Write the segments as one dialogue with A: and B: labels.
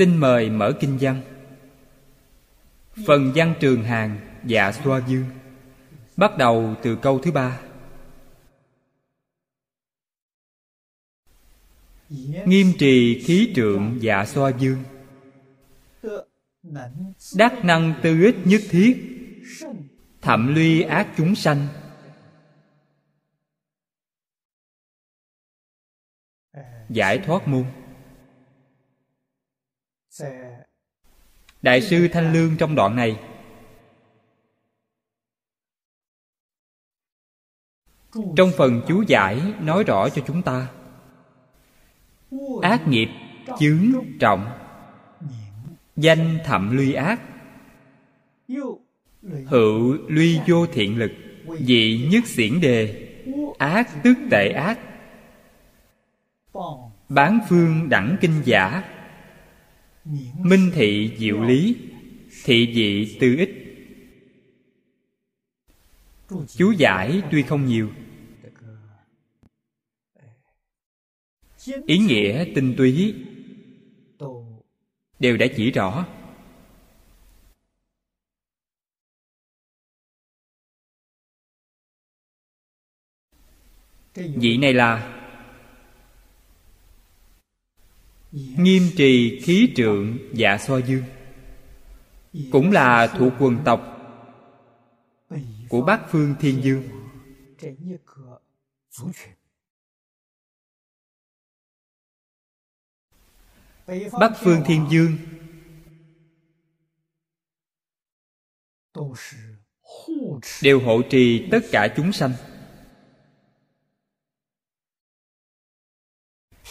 A: xin mời mở kinh văn. Phần văn trường hàng dạ xoa dương bắt đầu từ câu thứ ba. Nghiêm trì khí trượng dạ xoa dương đắc năng tư ích nhất thiết. Thậm luy ác chúng sanh. Giải thoát môn đại sư thanh lương trong đoạn này. Trong phần chú giải nói rõ cho chúng ta. Ác nghiệp, chướng, trọng. Danh thậm luy ác. Hữu luy vô thiện lực. Dị nhất xiển đề. Ác tức tệ ác. Bán phương đẳng kinh giả minh thị diệu lý, thị dị tư ích. Chú giải tuy không nhiều. Ý nghĩa tinh túy đều đã chỉ rõ. Vị này là nghiêm trì khí trượng dạ xoa dương. Cũng là thuộc quần tộc của bát phương thiên dương. Bắc phương thiên dương. Đều hộ trì tất cả chúng sanh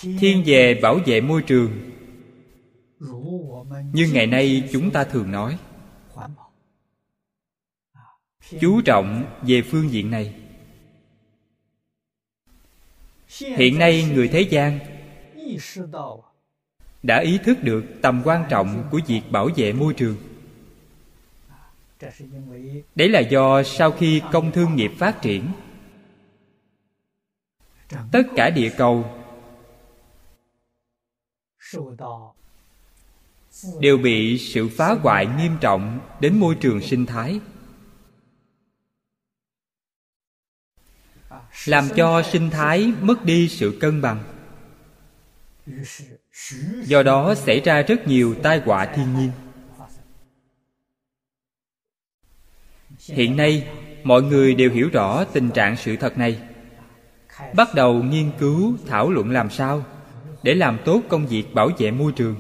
A: thiên về bảo vệ môi trường. Như ngày nay chúng ta thường nói, chú trọng về phương diện này. Hiện nay người thế gian đã ý thức được tầm quan trọng của việc bảo vệ môi trường. Đấy là do sau khi công thương nghiệp phát triển, tất cả địa cầu đều bị sự phá hoại nghiêm trọng đến môi trường sinh thái. Làm cho sinh thái mất đi sự cân bằng. Do đó xảy ra rất nhiều tai họa thiên nhiên. Hiện nay, mọi người đều hiểu rõ tình trạng sự thật này. Bắt đầu nghiên cứu, thảo luận làm sao để làm tốt công việc bảo vệ môi trường.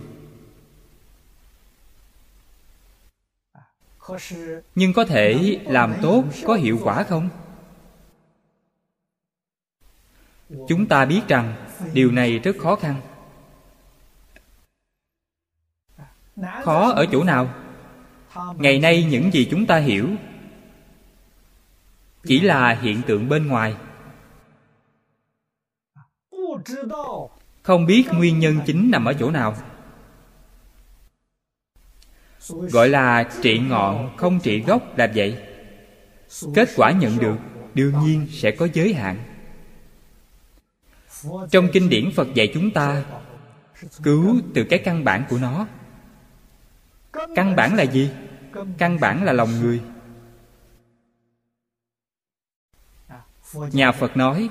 A: Nhưng có thể làm tốt có hiệu quả không? Chúng ta biết rằng điều này rất khó khăn. Khó ở chỗ nào? Ngày nay những gì chúng ta hiểu chỉ là hiện tượng bên ngoài không biết nguyên nhân chính nằm ở chỗ nào. Gọi là trị ngọn, không trị gốc là vậy. Kết quả nhận được, đương nhiên sẽ có giới hạn. Trong kinh điển phật dạy chúng ta, cứu từ cái căn bản của nó. Căn bản là gì? Căn bản là lòng người. Nhà phật nói,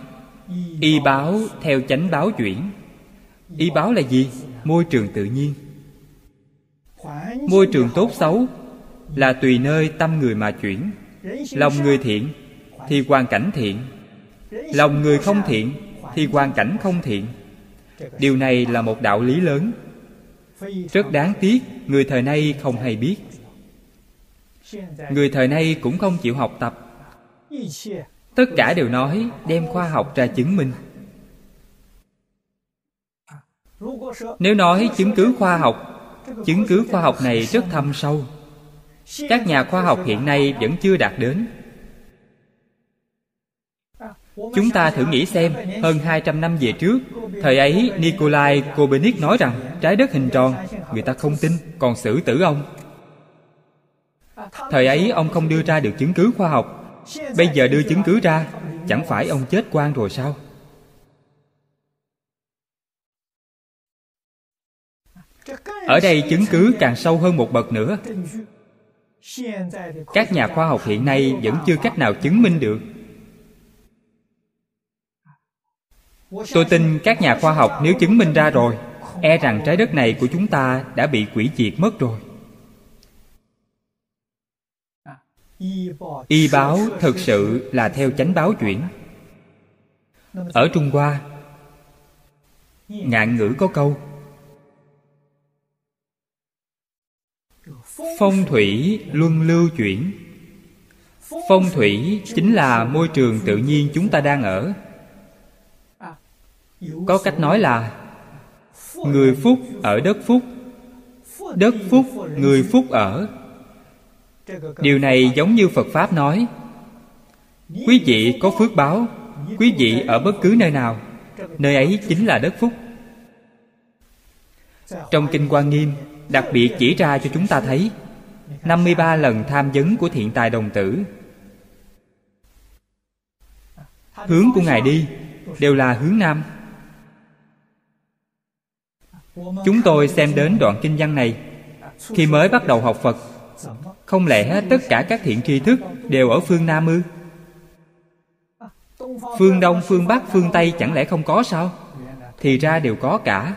A: y báo theo chánh báo chuyển y báo là gì? Môi trường tự nhiên. Môi trường tốt xấu là tùy nơi tâm người mà chuyển. Lòng người thiện thì hoàn cảnh thiện. Lòng người không thiện thì hoàn cảnh không thiện. Điều này là một đạo lý lớn. Rất đáng tiếc, người thời nay không hay biết. Người thời nay cũng không chịu học tập. Tất cả đều nói đem khoa học ra chứng minh nếu nói chứng cứ khoa học chứng cứ khoa học này rất thâm sâu các nhà khoa học hiện nay vẫn chưa đạt đến Chúng ta thử nghĩ xem, hơn 200 năm về trước, thời ấy Nikolai Copernic nói rằng trái đất hình tròn, người ta không tin, còn xử tử ông. Thời ấy ông không đưa ra được chứng cứ khoa học, bây giờ đưa chứng cứ ra, chẳng phải ông chết quan rồi sao? Ở đây chứng cứ càng sâu hơn một bậc nữa. Các nhà khoa học hiện nay vẫn chưa cách nào chứng minh được. Tôi tin các nhà khoa học nếu chứng minh ra rồi E rằng trái đất này của chúng ta đã bị quỷ diệt mất rồi. Y báo thực sự là theo chánh báo chuyển. Ở Trung Hoa Ngạn ngữ có câu Phong thủy luân lưu chuyển. Phong thủy chính là môi trường tự nhiên chúng ta đang ở. Có cách nói là, người phúc ở đất phúc đất phúc, người phúc ở. Điều này giống như phật pháp nói, quý vị có phước báo, quý vị ở bất cứ nơi nào, nơi ấy chính là đất phúc. Trong kinh quan nghiêm đặc biệt chỉ ra cho chúng ta thấy 53 lần tham vấn của thiện tài đồng tử Hướng của Ngài đi đều là hướng Nam Chúng tôi xem đến đoạn kinh văn này Khi mới bắt đầu học Phật Không lẽ tất cả các thiện tri thức đều ở phương Nam ư? Phương Đông, phương Bắc, phương Tây chẳng lẽ không có sao? Thì ra đều có cả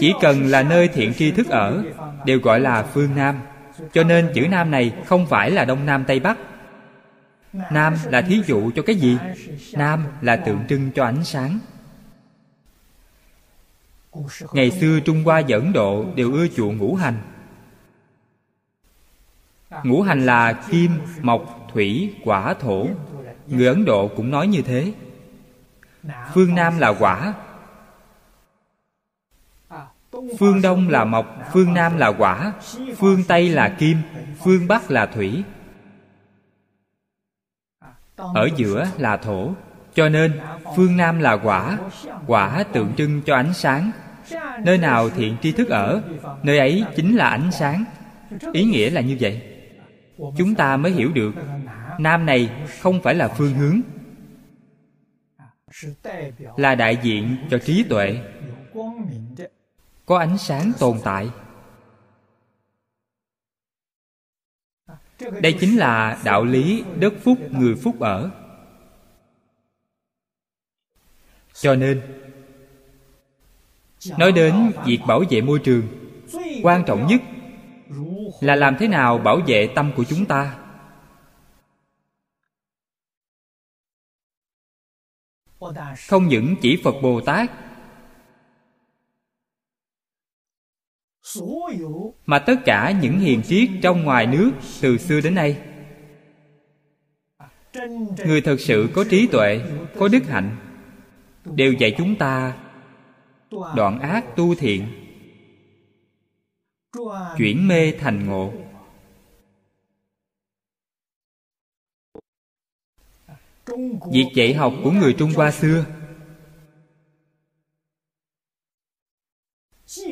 A: chỉ cần là nơi thiện tri thức ở, Đều gọi là phương Nam. Cho nên chữ Nam này không phải là Đông Nam Tây Bắc. Nam là thí dụ cho cái gì? Nam là tượng trưng cho ánh sáng. Ngày xưa trung hoa và ấn độ đều ưa chuộng ngũ hành. Ngũ hành là kim, mộc, thủy, quả, thổ. Người ấn độ cũng nói như thế. Phương nam là quả phương đông là mộc, phương nam là quả, phương tây là kim, phương bắc là thủy. Ở giữa là thổ, cho nên phương nam là quả quả tượng trưng cho ánh sáng. Nơi nào thiện tri thức ở, nơi ấy chính là ánh sáng. Ý nghĩa là như vậy. Chúng ta mới hiểu được, nam này không phải là phương hướng, là đại diện cho trí tuệ có ánh sáng tồn tại. Đây chính là đạo lý đất phúc người phúc ở. Cho nên, nói đến việc bảo vệ môi trường, quan trọng nhất là làm thế nào bảo vệ tâm của chúng ta. Không những chỉ phật bồ tát mà tất cả những hiền triết trong ngoài nước từ xưa đến nay. Người thật sự có trí tuệ có đức hạnh đều dạy chúng ta đoạn ác tu thiện chuyển mê thành ngộ. Việc dạy học của người trung hoa xưa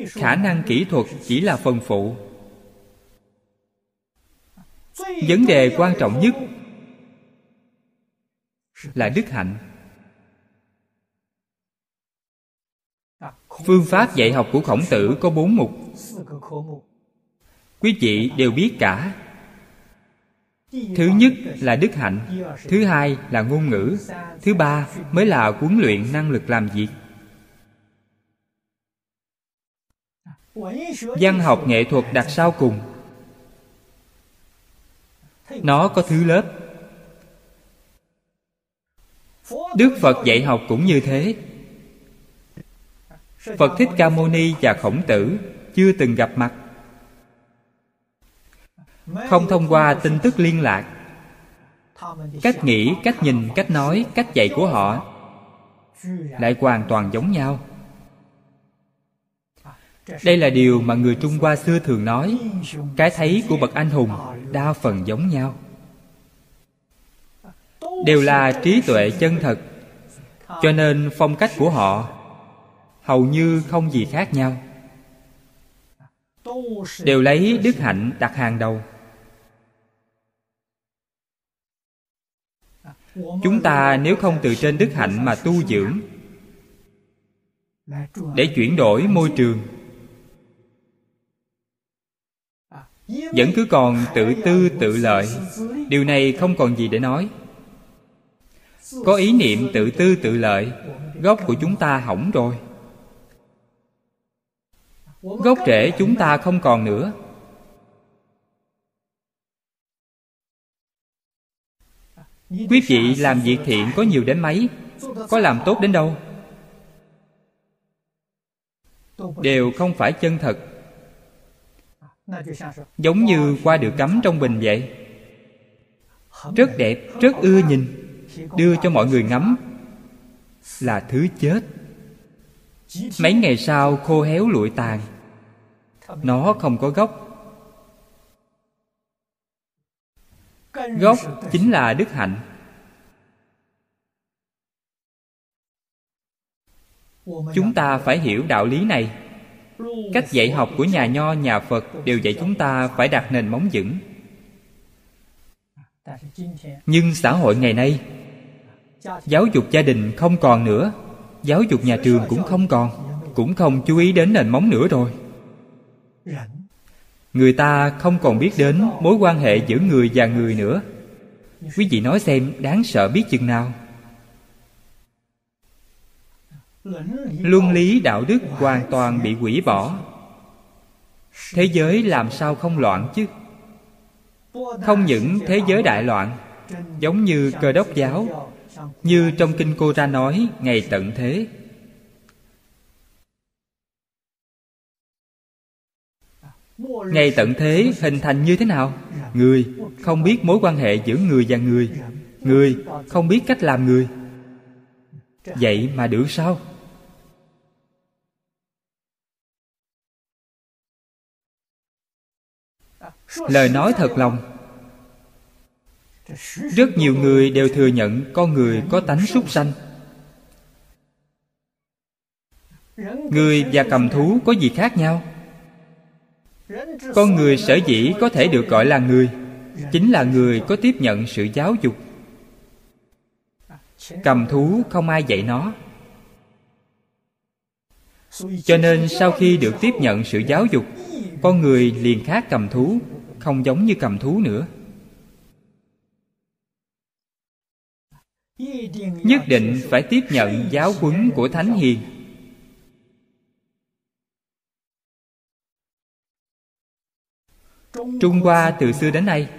A: khả năng kỹ thuật chỉ là phần phụ. vấn đề quan trọng nhất là đức hạnh. Phương pháp dạy học của khổng tử có bốn mục. Quý vị đều biết cả. Thứ nhất là đức hạnh Thứ hai là ngôn ngữ Thứ ba mới là huấn luyện năng lực làm việc Văn học nghệ thuật đặt sau cùng. Nó có thứ lớp. Đức Phật dạy học cũng như thế. Phật Thích Ca Mâu Ni và Khổng Tử chưa từng gặp mặt. Không thông qua tin tức liên lạc. Cách nghĩ, cách nhìn, cách nói, cách dạy của họ Lại hoàn toàn giống nhau. Đây là điều mà người Trung Hoa xưa thường nói. Cái thấy của bậc anh hùng đa phần giống nhau. Đều là trí tuệ chân thật. Cho nên phong cách của họ hầu như không gì khác nhau. Đều lấy đức hạnh đặt hàng đầu. Chúng ta nếu không từ trên đức hạnh mà tu dưỡng, để chuyển đổi môi trường vẫn cứ còn tự tư tự lợi. Điều này không còn gì để nói. Có ý niệm tự tư tự lợi, gốc của chúng ta hỏng rồi. Gốc rễ chúng ta không còn nữa. Quý vị làm việc thiện có nhiều đến mấy? Có làm tốt đến đâu? Đều không phải chân thật giống như qua được cắm trong bình vậy. Rất đẹp rất ưa nhìn. Đưa cho mọi người ngắm là thứ chết. Mấy ngày sau khô héo lụi tàn. Nó không có gốc. Gốc chính là đức hạnh. Chúng ta phải hiểu đạo lý này cách dạy học của nhà nho, nhà phật đều dạy chúng ta phải đặt nền móng vững. Nhưng xã hội ngày nay, giáo dục gia đình không còn nữa, giáo dục nhà trường cũng không còn, cũng không chú ý đến nền móng nữa rồi. Người ta không còn biết đến mối quan hệ giữa người và người nữa. Quý vị nói xem, đáng sợ biết chừng nào luân lý đạo đức hoàn toàn bị hủy bỏ. Thế giới làm sao không loạn chứ? Không những thế giới đại loạn, giống như cơ đốc giáo, như trong kinh cô ra nói, ngày tận thế. Ngày tận thế hình thành như thế nào? Người không biết mối quan hệ giữa người và người. Người không biết cách làm người. Vậy mà được sao? Lời nói thật lòng. Rất nhiều người đều thừa nhận con người có tánh súc sanh. Người và cầm thú có gì khác nhau? Con người sở dĩ có thể được gọi là người, chính là người có tiếp nhận sự giáo dục. Cầm thú không ai dạy nó. Cho nên sau khi được tiếp nhận sự giáo dục, con người liền khác cầm thú không giống như cầm thú nữa. Nhất định phải tiếp nhận giáo huấn của thánh hiền. Trung hoa từ xưa đến nay,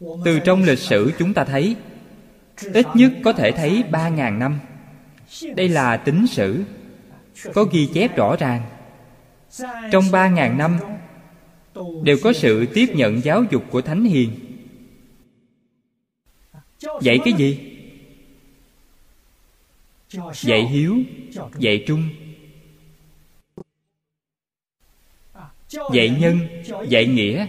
A: từ trong lịch sử chúng ta thấy, ít nhất có thể thấy ba ngàn năm. Đây là tính sử, có ghi chép rõ ràng trong ba ngàn năm, đều có sự tiếp nhận giáo dục của thánh hiền. Dạy cái gì? Dạy hiếu, dạy trung. Dạy nhân, dạy nghĩa.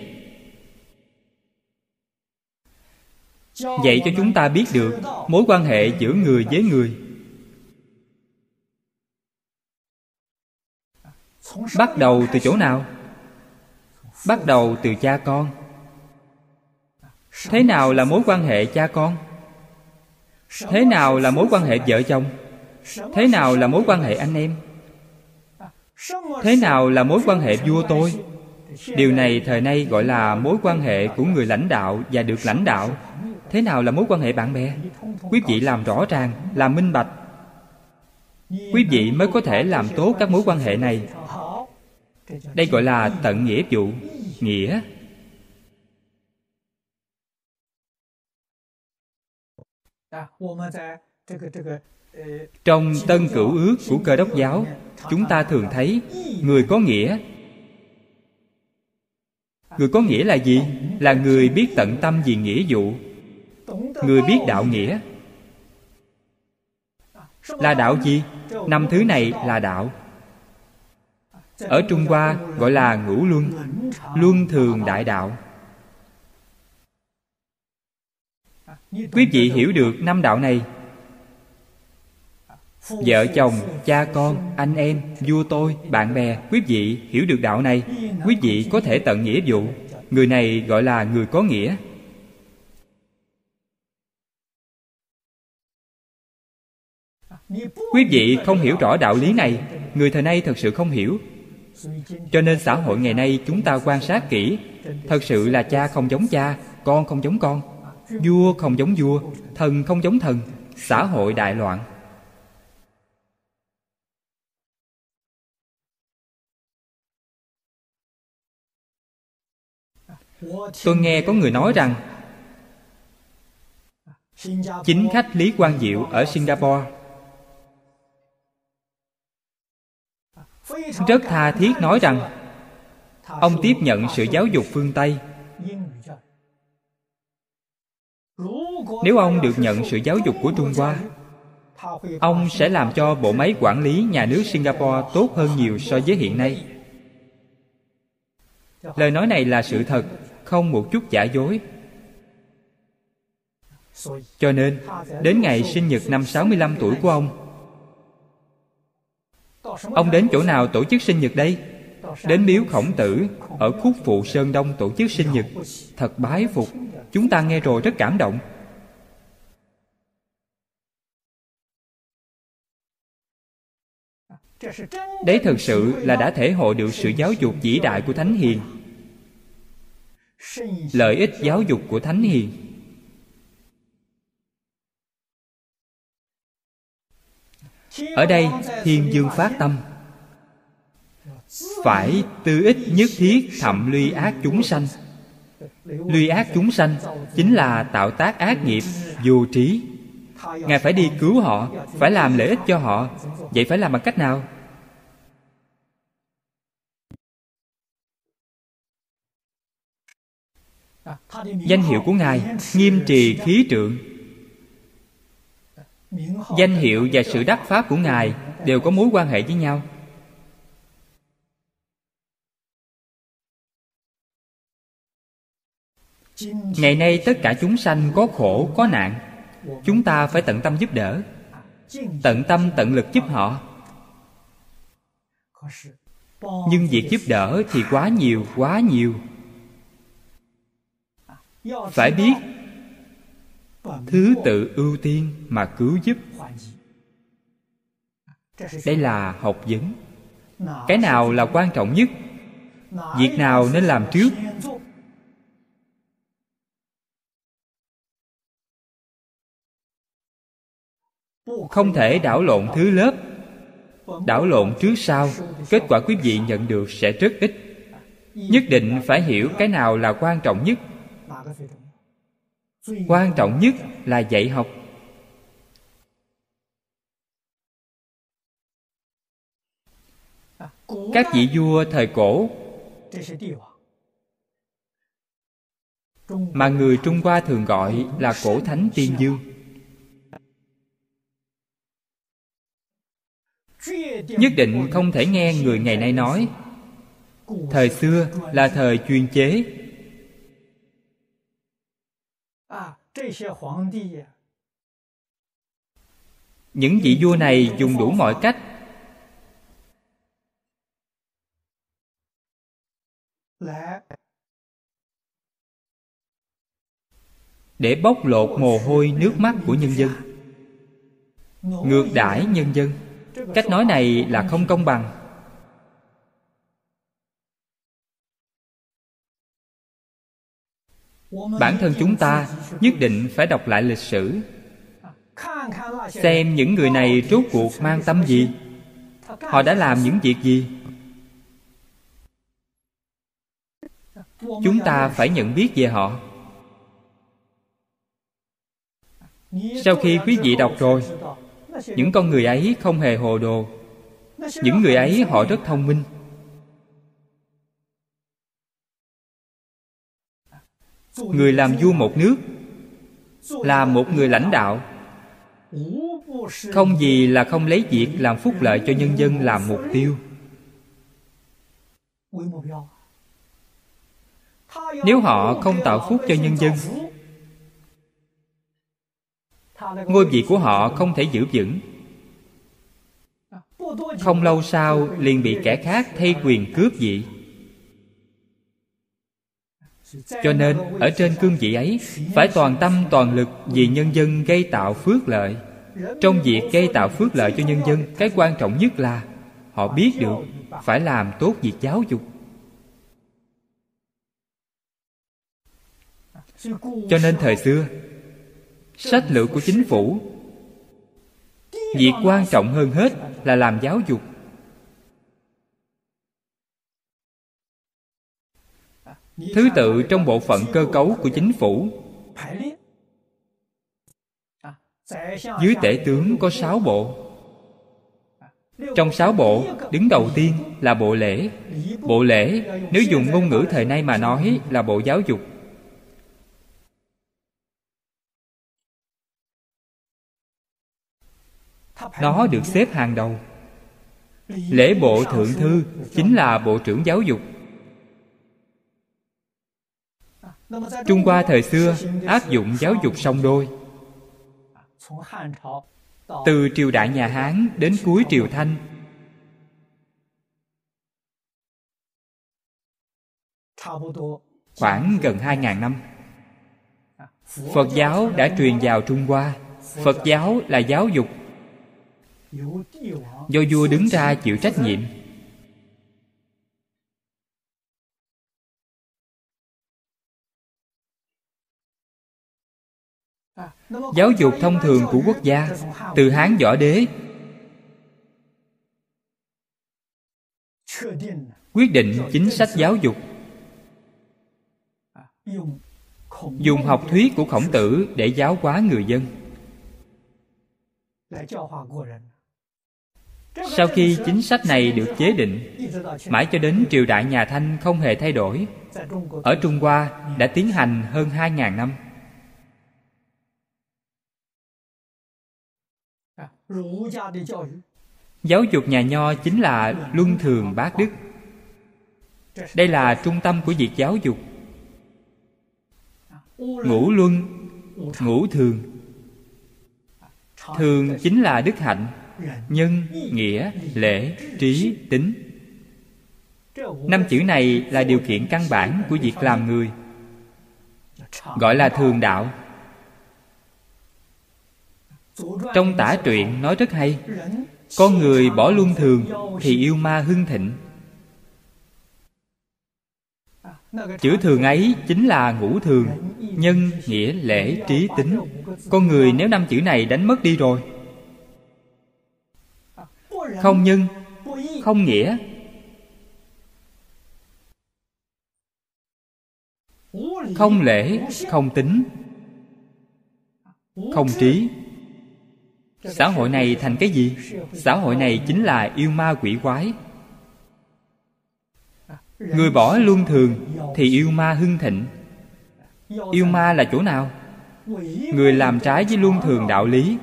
A: Dạy cho chúng ta biết được mối quan hệ giữa người với người. Bắt đầu từ chỗ nào? Bắt đầu từ cha con. Thế nào là mối quan hệ cha con? Thế nào là mối quan hệ vợ chồng? Thế nào là mối quan hệ anh em? Thế nào là mối quan hệ vua tôi? Điều này thời nay gọi là mối quan hệ của người lãnh đạo và được lãnh đạo. Thế nào là mối quan hệ bạn bè? Quý vị làm rõ ràng, làm minh bạch. Quý vị mới có thể làm tốt các mối quan hệ này đây gọi là tận nghĩa vụ. Nghĩa. Trong tân cửu ước của cơ đốc giáo, chúng ta thường thấy người có nghĩa. Người có nghĩa là gì? Là người biết tận tâm vì nghĩa vụ. Người biết đạo nghĩa. Là đạo gì? Năm thứ này là đạo ở trung hoa gọi là ngũ luân luân thường đại đạo. Quý vị hiểu được năm đạo này. Vợ chồng, cha con, anh em, vua tôi, bạn bè, quý vị hiểu được đạo này. Quý vị có thể tận nghĩa vụ. Người này gọi là người có nghĩa. Quý vị không hiểu rõ đạo lý này. Người thời nay thật sự không hiểu cho nên xã hội ngày nay chúng ta quan sát kỹ. Thật sự là cha không giống cha, con không giống con. Vua không giống vua, thần không giống thần. Xã hội đại loạn. Tôi nghe có người nói rằng, chính khách lý quang diệu ở singapore rất tha thiết nói rằng, ông tiếp nhận sự giáo dục phương tây. Nếu ông được nhận sự giáo dục của trung hoa, ông sẽ làm cho bộ máy quản lý nhà nước singapore tốt hơn nhiều so với hiện nay. Lời nói này là sự thật, không một chút giả dối. Cho nên, đến ngày sinh nhật năm 65 tuổi của ông Ông đến chỗ nào tổ chức sinh nhật đây? Đến miếu khổng tử, Ở khúc phụ Sơn Đông tổ chức sinh nhật. Thật bái phục. Chúng ta nghe rồi rất cảm động. Đấy thực sự là đã thể hội được sự giáo dục vĩ đại của Thánh Hiền. Lợi ích giáo dục của Thánh Hiền. Ở đây, thiên dương phát tâm. Phải tư ích nhất thiết thậm luy ác chúng sanh. Luy ác chúng sanh chính là tạo tác ác nghiệp, vô trí. Ngài phải đi cứu họ, phải làm lợi ích cho họ. Vậy phải làm bằng cách nào? Danh hiệu của ngài nghiêm trì khí trượng danh hiệu và sự đắc pháp của ngài đều có mối quan hệ với nhau. Ngày nay tất cả chúng sanh có khổ, có nạn. Chúng ta phải tận tâm giúp đỡ. Tận tâm, tận lực giúp họ. Nhưng việc giúp đỡ thì quá nhiều quá nhiều. Phải biết thứ tự ưu tiên mà cứu giúp. Đây là học vấn. Cái nào là quan trọng nhất? Việc nào nên làm trước? Không thể đảo lộn thứ lớp. Đảo lộn trước sau, kết quả quý vị nhận được sẽ rất ít. Nhất định phải hiểu cái nào là quan trọng nhất quan trọng nhất là dạy học. Các vị vua thời cổ, mà người trung hoa thường gọi là cổ thánh tiên dương nhất định không thể nghe người ngày nay nói. Thời xưa là thời chuyên chế những vị vua này dùng đủ mọi cách. Để bóc lột mồ hôi nước mắt của nhân dân. Ngược đãi nhân dân. Cách nói này là không công bằng bản thân chúng ta nhất định phải đọc lại lịch sử. Xem những người này rốt cuộc mang tâm gì. Họ đã làm những việc gì? Chúng ta phải nhận biết về họ. Sau khi quý vị đọc rồi, những con người ấy không hề hồ đồ. Những người ấy họ rất thông minh. Người làm vua một nước, là một người lãnh đạo. Không gì là không lấy việc làm phúc lợi cho nhân dân làm mục tiêu. Nếu họ không tạo phúc cho nhân dân, ngôi vị của họ không thể giữ vững. Không lâu sau, liền bị kẻ khác thay quyền cướp vị cho nên, ở trên cương vị ấy, phải toàn tâm, toàn lực vì nhân dân gây tạo phước lợi. Trong việc gây tạo phước lợi cho nhân dân, cái quan trọng nhất là họ biết được phải làm tốt việc giáo dục. Cho nên thời xưa, sách lược của chính phủ, việc quan trọng hơn hết là làm giáo dục. Thứ tự trong bộ phận cơ cấu của chính phủ. Dưới tể tướng có sáu bộ. Trong sáu bộ, đứng đầu tiên là bộ lễ. Bộ lễ, nếu dùng ngôn ngữ thời nay mà nói, là bộ giáo dục. Nó được xếp hàng đầu. Lễ bộ thượng thư chính là bộ trưởng giáo dục. Trung hoa thời xưa áp dụng giáo dục song đôi. Từ triều đại nhà hán đến cuối triều thanh. Khoảng gần hai ngàn năm, phật giáo đã truyền vào trung hoa. Phật giáo là giáo dục. Do vua đứng ra chịu trách nhiệm. Giáo dục thông thường của quốc gia, từ hán võ đế. Quyết định chính sách giáo dục. Dùng học thuyết của khổng tử để giáo hóa người dân. Sau khi chính sách này được chế định, mãi cho đến triều đại nhà thanh không hề thay đổi, ở trung hoa đã tiến hành hơn hai ngàn năm. Giáo dục nhà nho chính là luân thường bác đức. Đây là trung tâm của việc giáo dục. Ngũ luân, ngũ thường. Thường chính là đức hạnh, nhân, nghĩa, lễ, trí, tính. Năm chữ này là điều kiện căn bản của việc làm người, gọi là thường đạo trong tả truyện nói rất hay, con người bỏ luân thường thì yêu ma hưng thịnh. Chữ thường ấy chính là ngũ thường, nhân, nghĩa, lễ, trí tính. Con người nếu năm chữ này đánh mất đi rồi. Không nhân, không nghĩa. Không lễ, không tính. Không trí xã hội này thành cái gì? Xã hội này chính là yêu ma quỷ quái. Người bỏ luân thường thì yêu ma hưng thịnh. Yêu ma là chỗ nào? Người làm trái với luân thường đạo lý,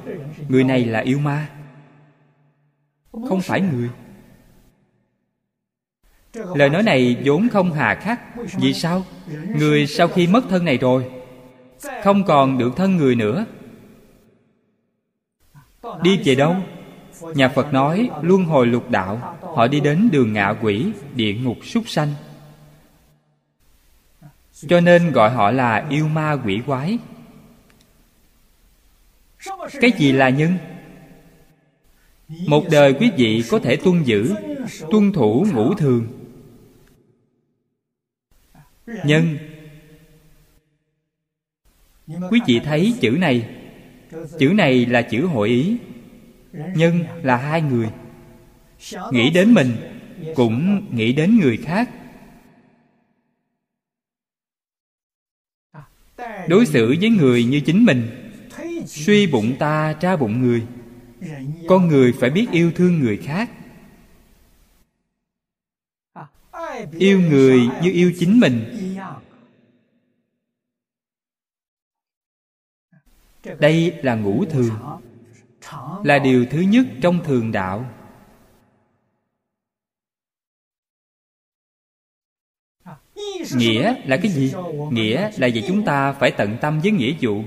A: người này là yêu ma. Không phải người. Lời nói này vốn không hà khắc. Vì sao? Người sau khi mất thân này rồi, không còn được thân người nữa đi về đâu? Nhà phật nói, luân hồi lục đạo, họ đi đến đường ngạ quỷ, địa ngục súc sanh. Cho nên gọi họ là yêu ma quỷ quái. Cái gì là nhân? Một đời quý vị có thể tuân giữ, tuân thủ ngũ thường. Nhân. Quý vị thấy chữ này? Chữ này là chữ hội ý, nhân là hai người. Nghĩ đến mình cũng nghĩ đến người khác. Đối xử với người như chính mình, suy bụng ta, tra bụng người. Con người phải biết yêu thương người khác. Yêu người như yêu chính mình. Đây là ngũ thường, là điều thứ nhất trong thường đạo. Nghĩa là cái gì? Nghĩa là vì chúng ta phải tận tâm với nghĩa vụ,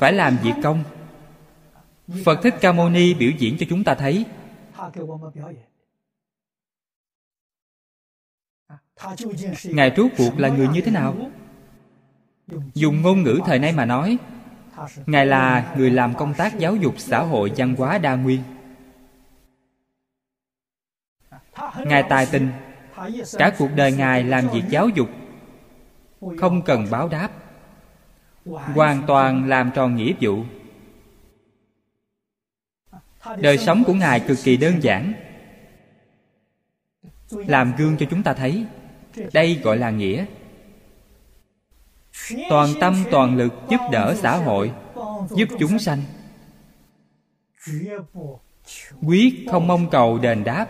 A: phải làm việc công. Phật thích ca mâu ni biểu diễn cho chúng ta thấy. Ngài rốt cuộc là người như thế nào? Dùng ngôn ngữ thời nay mà nói ngài là người làm công tác giáo dục xã hội văn hóa đa nguyên. Ngài tài tình. Cả cuộc đời ngài làm việc giáo dục. Không cần báo đáp. Hoàn toàn làm tròn nghĩa vụ. Đời sống của ngài cực kỳ đơn giản. Làm gương cho chúng ta thấy. Đây gọi là nghĩa toàn tâm, toàn lực giúp đỡ xã hội, giúp chúng sanh. Quyết không mong cầu đền đáp.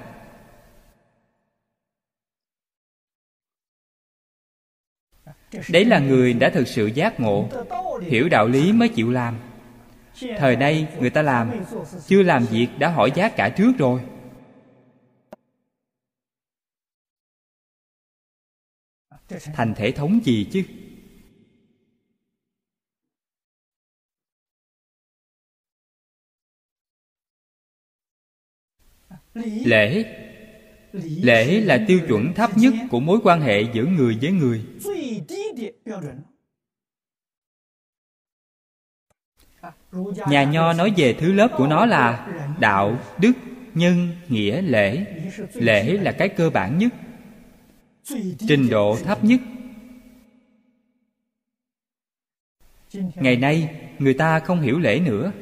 A: Đấy là người đã thực sự giác ngộ, hiểu đạo lý mới chịu làm. Thời nay người ta làm, chưa làm việc đã hỏi giá cả trước rồi. Thành thể thống gì chứ? Lễ. Lễ là tiêu chuẩn thấp nhất của mối quan hệ giữa người với người. Nhà nho nói về thứ lớp của nó là đạo đức nhân nghĩa lễ. Lễ là cái cơ bản nhất. Trình độ thấp nhất. Ngày nay người ta không hiểu lễ nữa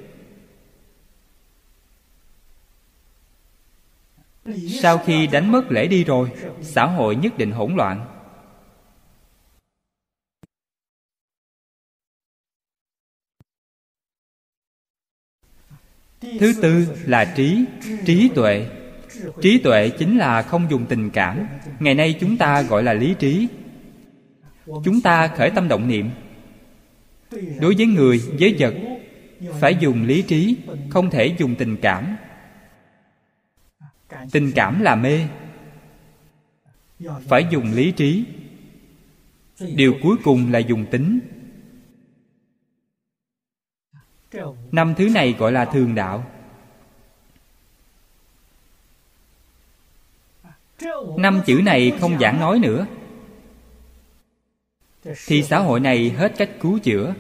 A: sau khi đánh mất lễ đi rồi, xã hội nhất định hỗn loạn. Thứ tư là trí trí tuệ. Trí tuệ chính là không dùng tình cảm. Ngày nay chúng ta gọi là lý trí. Chúng ta khởi tâm động niệm. Đối với người, với vật, phải dùng lý trí, không thể dùng tình cảm tình cảm là mê. Phải dùng lý trí. Điều cuối cùng là dùng tính. Năm thứ này gọi là thường đạo. Năm chữ này không giảng nói nữa. Thì xã hội này hết cách cứu chữa.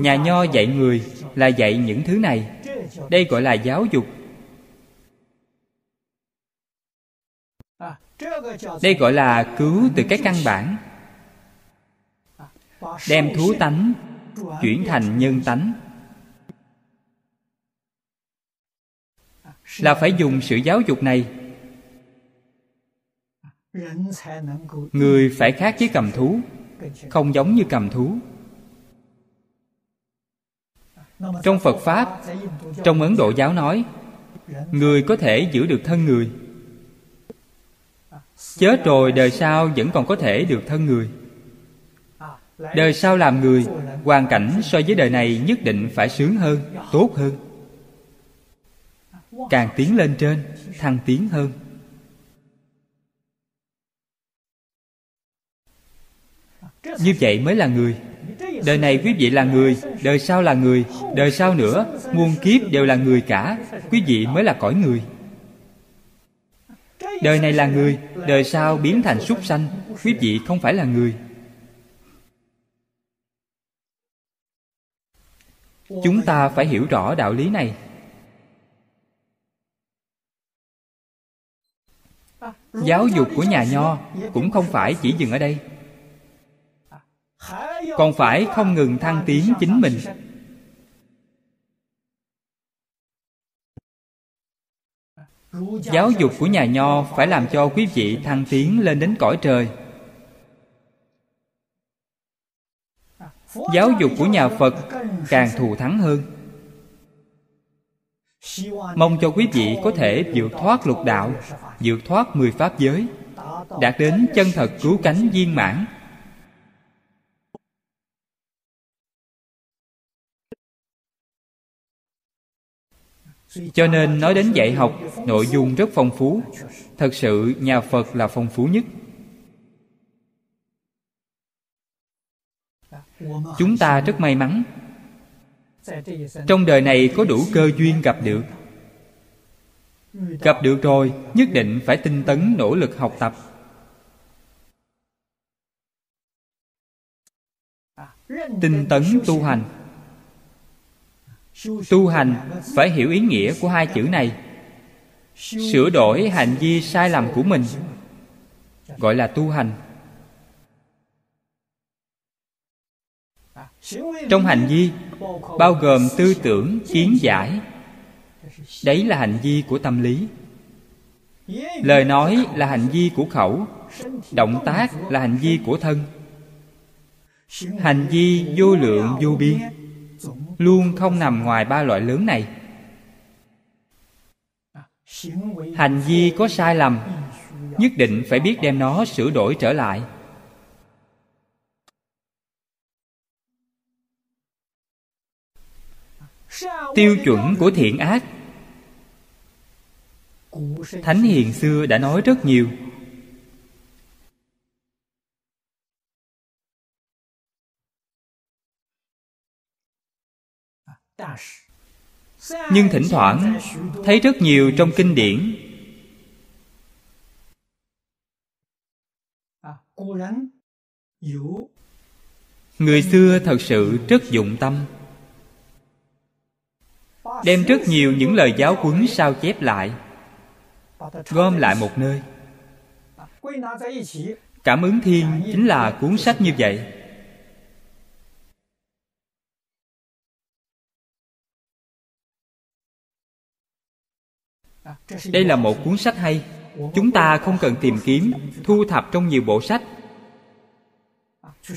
A: Nhà nho dạy người là dạy những thứ này. Đây gọi là giáo dục. Đây gọi là cứu từ cái căn bản. Đem thú tánh, chuyển thành nhân tánh. Là phải dùng sự giáo dục này. Người phải khác với cầm thú, không giống như cầm thú. Trong phật pháp, trong ấn độ giáo nói, người có thể giữ được thân người chết rồi đời sau vẫn còn có thể được thân người. Đời sau làm người, hoàn cảnh so với đời này nhất định phải sướng hơn, tốt hơn. Càng tiến lên trên, thăng tiến hơn. Như vậy mới là người. Đời này quý vị là người, đời sau là người, đời sau nữa, muôn kiếp đều là người cả. Quý vị mới là cõi người đời này là người, đời sau biến thành súc sanh. Quý vị không phải là người. Chúng ta phải hiểu rõ đạo lý này. Giáo dục của nhà nho cũng không phải chỉ dừng ở đây. Còn phải không ngừng thăng tiến chính mình. Giáo dục của nhà nho phải làm cho quý vị thăng tiến lên đến cõi trời. Giáo dục của nhà phật càng thù thắng hơn. Mong cho quý vị có thể vượt thoát lục đạo, vượt thoát mười pháp giới, đạt đến chân thật cứu cánh viên mãn. Cho nên nói đến dạy học, nội dung rất phong phú. Thật sự, nhà phật là phong phú nhất. Chúng ta rất may mắn. Trong đời này có đủ cơ duyên gặp được. Gặp được rồi, nhất định phải tinh tấn nỗ lực học tập. Tinh tấn tu hành tu hành phải hiểu ý nghĩa của hai chữ này. Sửa đổi hành vi sai lầm của mình, gọi là tu hành. Trong hành vi, bao gồm tư tưởng, kiến giải, đấy là hành vi của tâm lý. Lời nói là hành vi của khẩu, động tác là hành vi của thân. Hành vi vô lượng vô biên luôn không nằm ngoài ba loại lớn này. Hành vi có sai lầm, nhất định phải biết đem nó sửa đổi trở lại. Tiêu chuẩn của thiện ác. Thánh hiền xưa đã nói rất nhiều. Nhưng thỉnh thoảng, thấy rất nhiều trong kinh điển. Người xưa thật sự rất dụng tâm, đem rất nhiều những lời giáo huấn sao chép lại, gom lại một nơi. Cảm ứng thiên chính là cuốn sách như vậy. Đây là một cuốn sách hay. Chúng ta không cần tìm kiếm, thu thập trong nhiều bộ sách.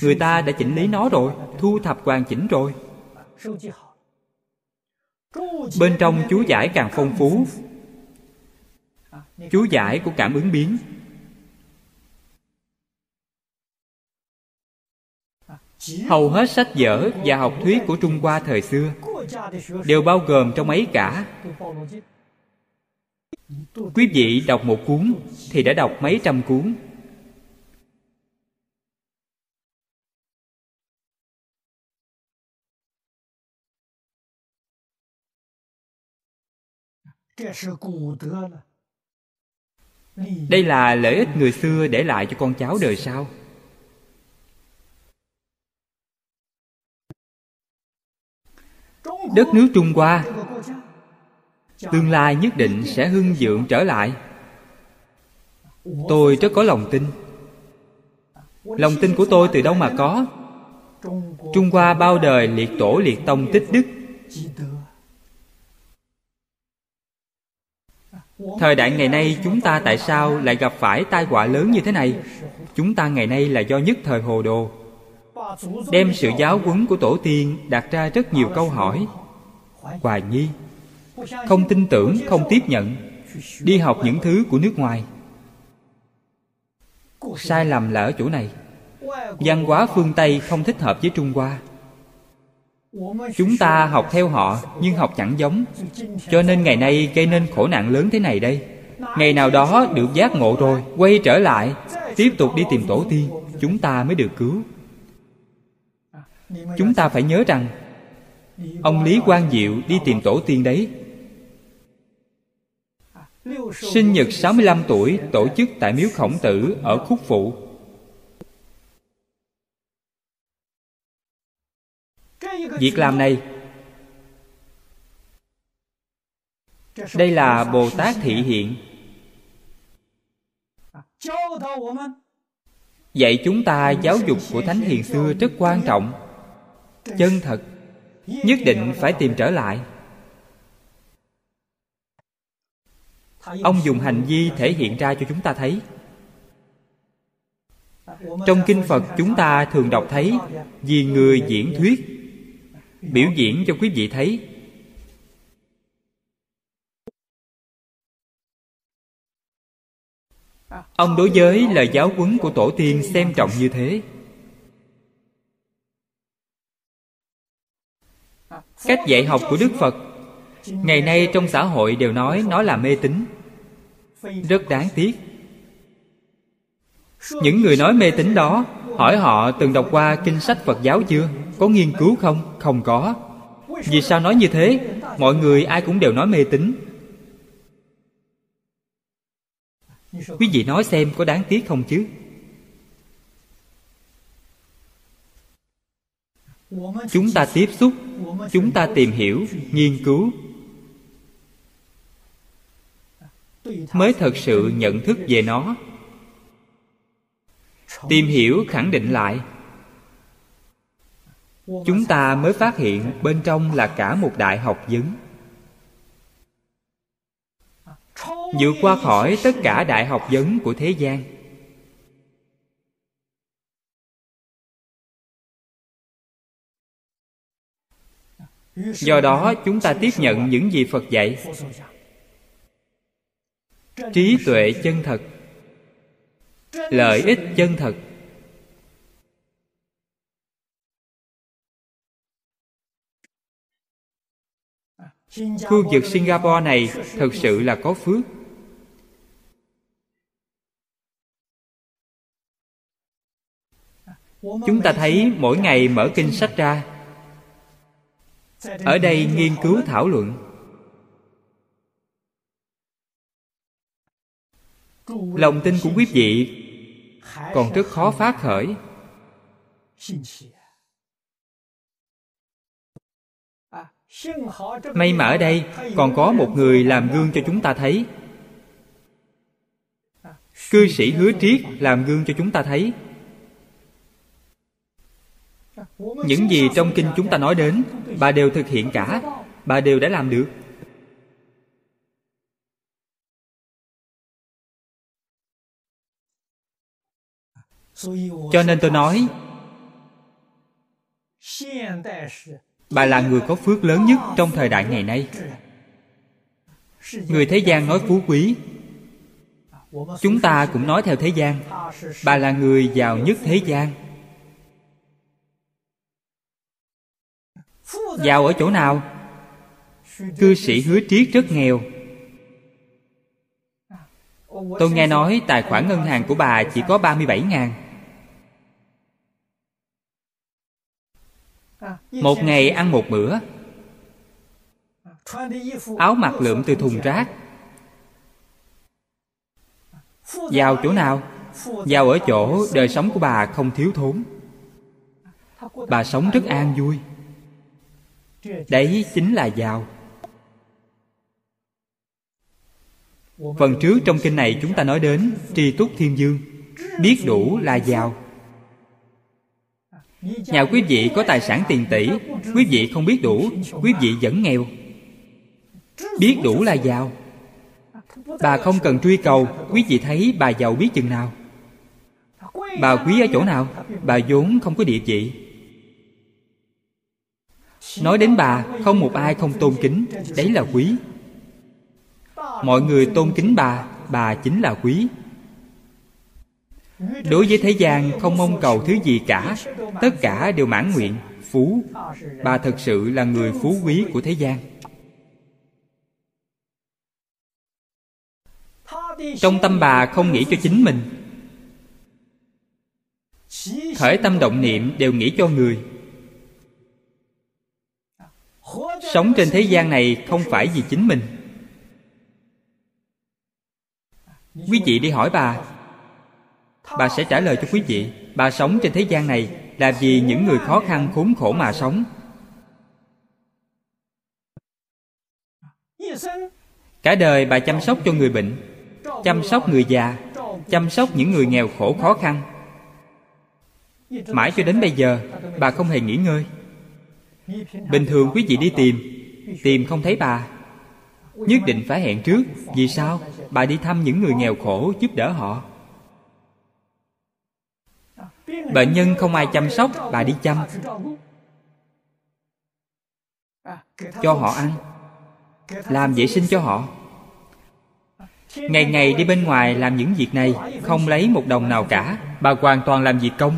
A: Người ta đã chỉnh lý nó rồi, thu thập hoàn chỉnh rồi. Bên trong chú giải càng phong phú. Chú giải của cảm ứng biến. Hầu hết sách vở và học thuyết của trung hoa thời xưa đều bao gồm trong ấy cả quý vị đọc một cuốn thì đã đọc mấy trăm cuốn. Đây là lợi ích người xưa để lại cho con cháu đời sau. Đất nước trung hoa tương lai nhất định sẽ hưng vượng trở lại. Tôi rất có lòng tin. Lòng tin của tôi từ đâu mà có? Trung hoa bao đời liệt tổ liệt tông tích đức. Thời đại ngày nay chúng ta tại sao lại gặp phải tai họa lớn như thế này? Chúng ta ngày nay là do nhất thời hồ đồ. Đem sự giáo huấn của tổ tiên đặt ra rất nhiều câu hỏi. Hoài nghi không tin tưởng, không tiếp nhận. Đi học những thứ của nước ngoài. Sai lầm là ở chỗ này. Văn hóa phương tây không thích hợp với trung hoa. Chúng ta học theo họ, nhưng học chẳng giống. Cho nên ngày nay gây nên khổ nạn lớn thế này đây. Ngày nào đó được giác ngộ rồi, quay trở lại, tiếp tục đi tìm tổ tiên, chúng ta mới được cứu. Chúng ta phải nhớ rằng, ông lý quang diệu đi tìm tổ tiên đấy sinh nhật 65 tuổi tổ chức tại miếu khổng tử ở khúc phụ. Việc làm này, đây là bồ tát thị hiện. Dạy chúng ta giáo dục của thánh hiền xưa rất quan trọng. Chân thật, nhất định phải tìm trở lại. Ông dùng hành vi thể hiện ra cho chúng ta thấy. Trong kinh phật, chúng ta thường đọc thấy, vì người diễn thuyết, biểu diễn cho quý vị thấy. Ông đối với lời giáo huấn của tổ tiên xem trọng như thế. Cách dạy học của đức phật, ngày nay trong xã hội đều nói nó là mê tín rất đáng tiếc. Những người nói mê tín đó, hỏi họ từng đọc qua kinh sách phật giáo chưa? Có nghiên cứu không? Không có. Vì sao nói như thế? Mọi người ai cũng đều nói mê tín. Quý vị nói xem có đáng tiếc không chứ? Chúng ta tiếp xúc, chúng ta tìm hiểu, nghiên cứu. Mới thật sự nhận thức về nó. Tìm hiểu khẳng định lại. Chúng ta mới phát hiện bên trong là cả một đại học vấn. Vượt qua khỏi tất cả đại học vấn của thế gian. Do đó, chúng ta tiếp nhận những gì phật dạy trí tuệ chân thật. Lợi ích chân thật. Khu vực singapore này thực sự là có phước. Chúng ta thấy mỗi ngày mở kinh sách ra. Ở đây nghiên cứu thảo luận. Lòng tin của quý vị. Còn rất khó phát khởi. May mà ở đây còn có một người làm gương cho chúng ta thấy. Cư sĩ hứa triết làm gương cho chúng ta thấy. Những gì trong kinh chúng ta nói đến, bà đều thực hiện cả. Bà đều đã làm được. Cho nên tôi nói, bà là người có phước lớn nhất trong thời đại ngày nay. Người thế gian nói phú quý, chúng ta cũng nói theo thế gian. Bà là người giàu nhất thế gian. Giàu ở chỗ nào? Cư sĩ hứa triết rất nghèo. Tôi nghe nói tài khoản ngân hàng của bà chỉ có 37 ngàn. Một ngày ăn một bữa. áo mặc lượm từ thùng rác. Giàu chỗ nào? Giàu ở chỗ đời sống của bà không thiếu thốn. Bà sống rất an vui. Đấy chính là giàu phần trước trong kinh này chúng ta nói đến tri túc thiên dương. Biết đủ là giàu Nhà quý vị có tài sản tiền tỷ, Quý vị không biết đủ, Quý vị vẫn nghèo. Biết đủ là giàu. Bà không cần truy cầu, Quý vị thấy bà giàu biết chừng nào. Bà quý ở chỗ nào, Bà vốn không có địa vị. Nói đến bà, Không một ai không tôn kính, Đấy là quý. Mọi người tôn kính bà Bà chính là quý đối với thế gian, không mong cầu thứ gì cả. Tất cả đều mãn nguyện, phú. Bà thật sự là người phú quý của thế gian. Trong tâm bà không nghĩ cho chính mình. Khởi tâm động niệm đều nghĩ cho người. Sống trên thế gian này không phải vì chính mình. Quý vị đi hỏi bà bà sẽ trả lời cho quý vị, bà sống trên thế gian này là vì những người khó khăn khốn khổ mà sống. Cả đời bà chăm sóc cho người bệnh, chăm sóc người già, chăm sóc những người nghèo khổ khó khăn. Mãi cho đến bây giờ, bà không hề nghỉ ngơi. Bình thường quý vị đi tìm tìm không thấy bà. Nhất định phải hẹn trước, vì sao? Bà đi thăm những người nghèo khổ giúp đỡ họ bệnh nhân không ai chăm sóc, bà đi chăm. Cho họ ăn. Làm vệ sinh cho họ. Ngày ngày đi bên ngoài làm những việc này, không lấy một đồng nào cả. Bà hoàn toàn làm việc công.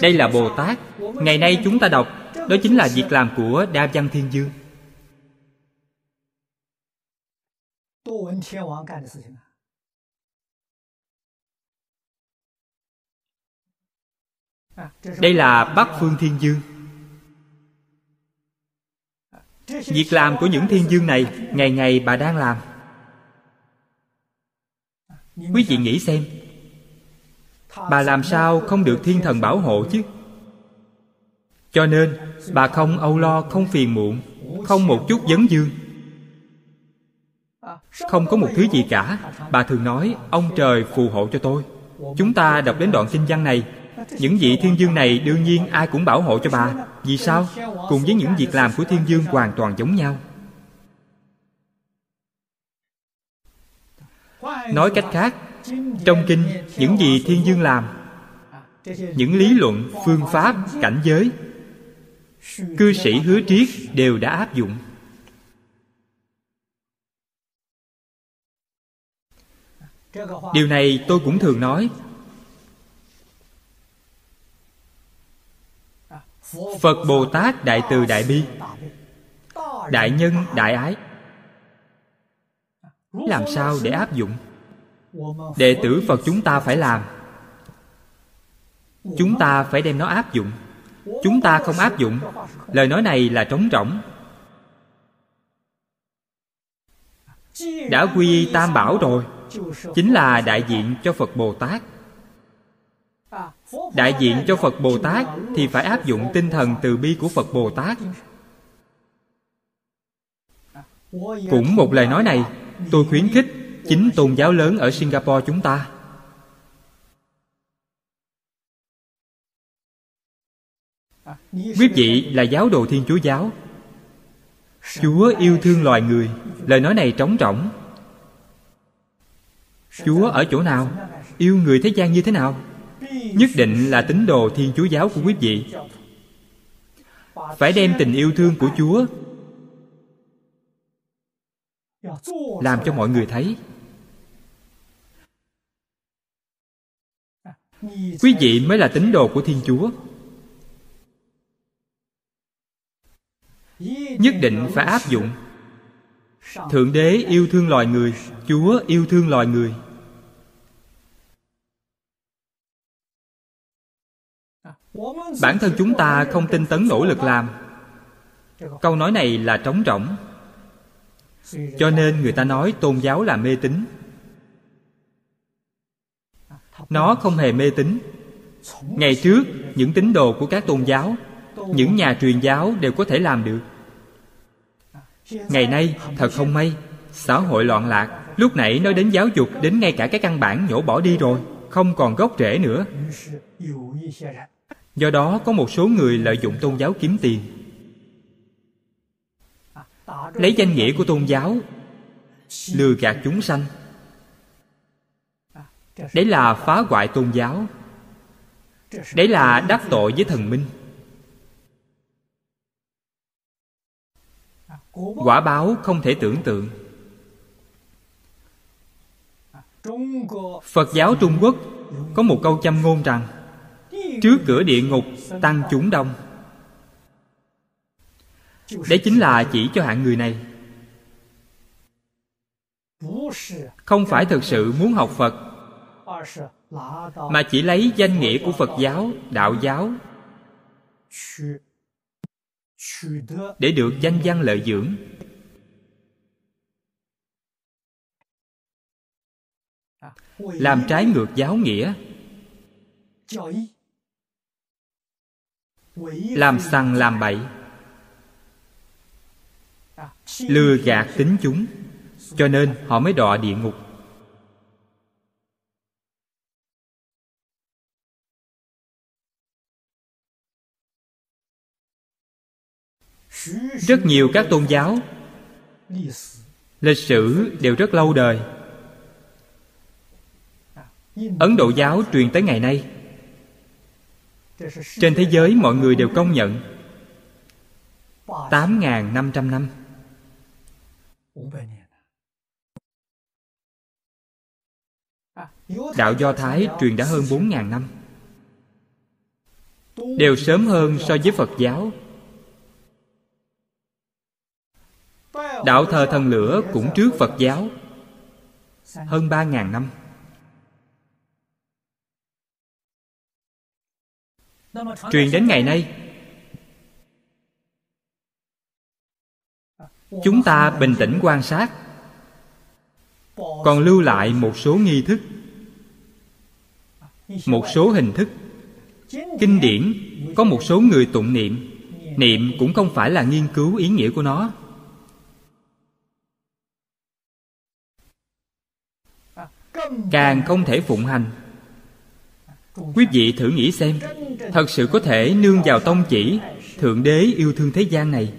A: Đây là bồ tát. Ngày nay chúng ta đọc, đó chính là việc làm của đa văn thiên dương đây là bắc phương thiên dương. Việc làm của những thiên dương này ngày ngày bà đang làm. Quý vị nghĩ xem, bà làm sao không được thiên thần bảo hộ chứ? Cho nên, bà không âu lo, không phiền muộn, không một chút vấn dương không có một thứ gì cả. Bà thường nói, ông trời phù hộ cho tôi. Chúng ta đọc đến đoạn kinh văn này những vị thiên dương này đương nhiên ai cũng bảo hộ cho bà. Vì sao? Cùng với những việc làm của thiên dương hoàn toàn giống nhau. Nói cách khác, trong kinh, những gì thiên dương làm, những lý luận, phương pháp, cảnh giới, cư sĩ hứa triết đều đã áp dụng. Điều này tôi cũng thường nói phật bồ tát đại từ đại bi. Đại nhân, đại ái. Làm sao để áp dụng? Đệ tử phật chúng ta phải làm. Chúng ta phải đem nó áp dụng. Chúng ta không áp dụng, lời nói này là trống rỗng. Đã quy tam bảo rồi, chính là đại diện cho phật bồ tát đại diện cho phật bồ tát thì phải áp dụng tinh thần từ bi của phật bồ tát. Cũng một lời nói này, tôi khuyến khích chính tôn giáo lớn ở singapore chúng ta. Quý vị là giáo đồ thiên chúa giáo. Chúa yêu thương loài người, lời nói này trống rỗng. Chúa ở chỗ nào, yêu người thế gian như thế nào? Nhất định là tín đồ thiên chúa giáo của quý vị. Phải đem tình yêu thương của chúa làm cho mọi người thấy. Quý vị mới là tín đồ của thiên chúa. Nhất định phải áp dụng. Thượng đế yêu thương loài người, chúa yêu thương loài người. Bản thân chúng ta không tinh tấn nỗ lực làm. Câu nói này là trống rỗng. Cho nên người ta nói tôn giáo là mê tín. Nó không hề mê tín. Ngày trước, những tín đồ của các tôn giáo, những nhà truyền giáo đều có thể làm được. Ngày nay, thật không may, xã hội loạn lạc. Lúc nãy nói đến giáo dục, đến ngay cả cái căn bản nhổ bỏ đi rồi, không còn gốc rễ nữa do đó có một số người lợi dụng tôn giáo kiếm tiền. Lấy danh nghĩa của tôn giáo, lừa gạt chúng sanh. Đấy là phá hoại tôn giáo. Đấy là đắc tội với thần minh. Quả báo không thể tưởng tượng. Phật giáo trung quốc có một câu châm ngôn rằng trước cửa địa ngục, tăng chúng đông. Đấy chính là chỉ cho hạng người này. Không phải thực sự muốn học phật, mà chỉ lấy danh nghĩa của phật giáo, đạo giáo, để được danh văn lợi dưỡng. Làm trái ngược giáo nghĩa làm sằng làm bậy. Lừa gạt tính chúng, cho nên họ mới đọa địa ngục. Rất nhiều các tôn giáo, lịch sử đều rất lâu đời. Ấn độ giáo truyền tới ngày nay trên thế giới mọi người đều công nhận. 8.500 năm Đạo Do Thái truyền đã hơn 4.000 năm. Đều sớm hơn so với Phật giáo. Đạo thờ thần lửa cũng trước Phật giáo. Hơn 3.000 năm. Truyền đến ngày nay. Chúng ta bình tĩnh quan sát. Còn lưu lại một số nghi thức. Một số hình thức. Kinh điển, có một số người tụng niệm. Niệm cũng không phải là nghiên cứu ý nghĩa của nó. Càng không thể phụng hành quý vị thử nghĩ xem, thật sự có thể nương vào tông chỉ, thượng đế yêu thương thế gian này.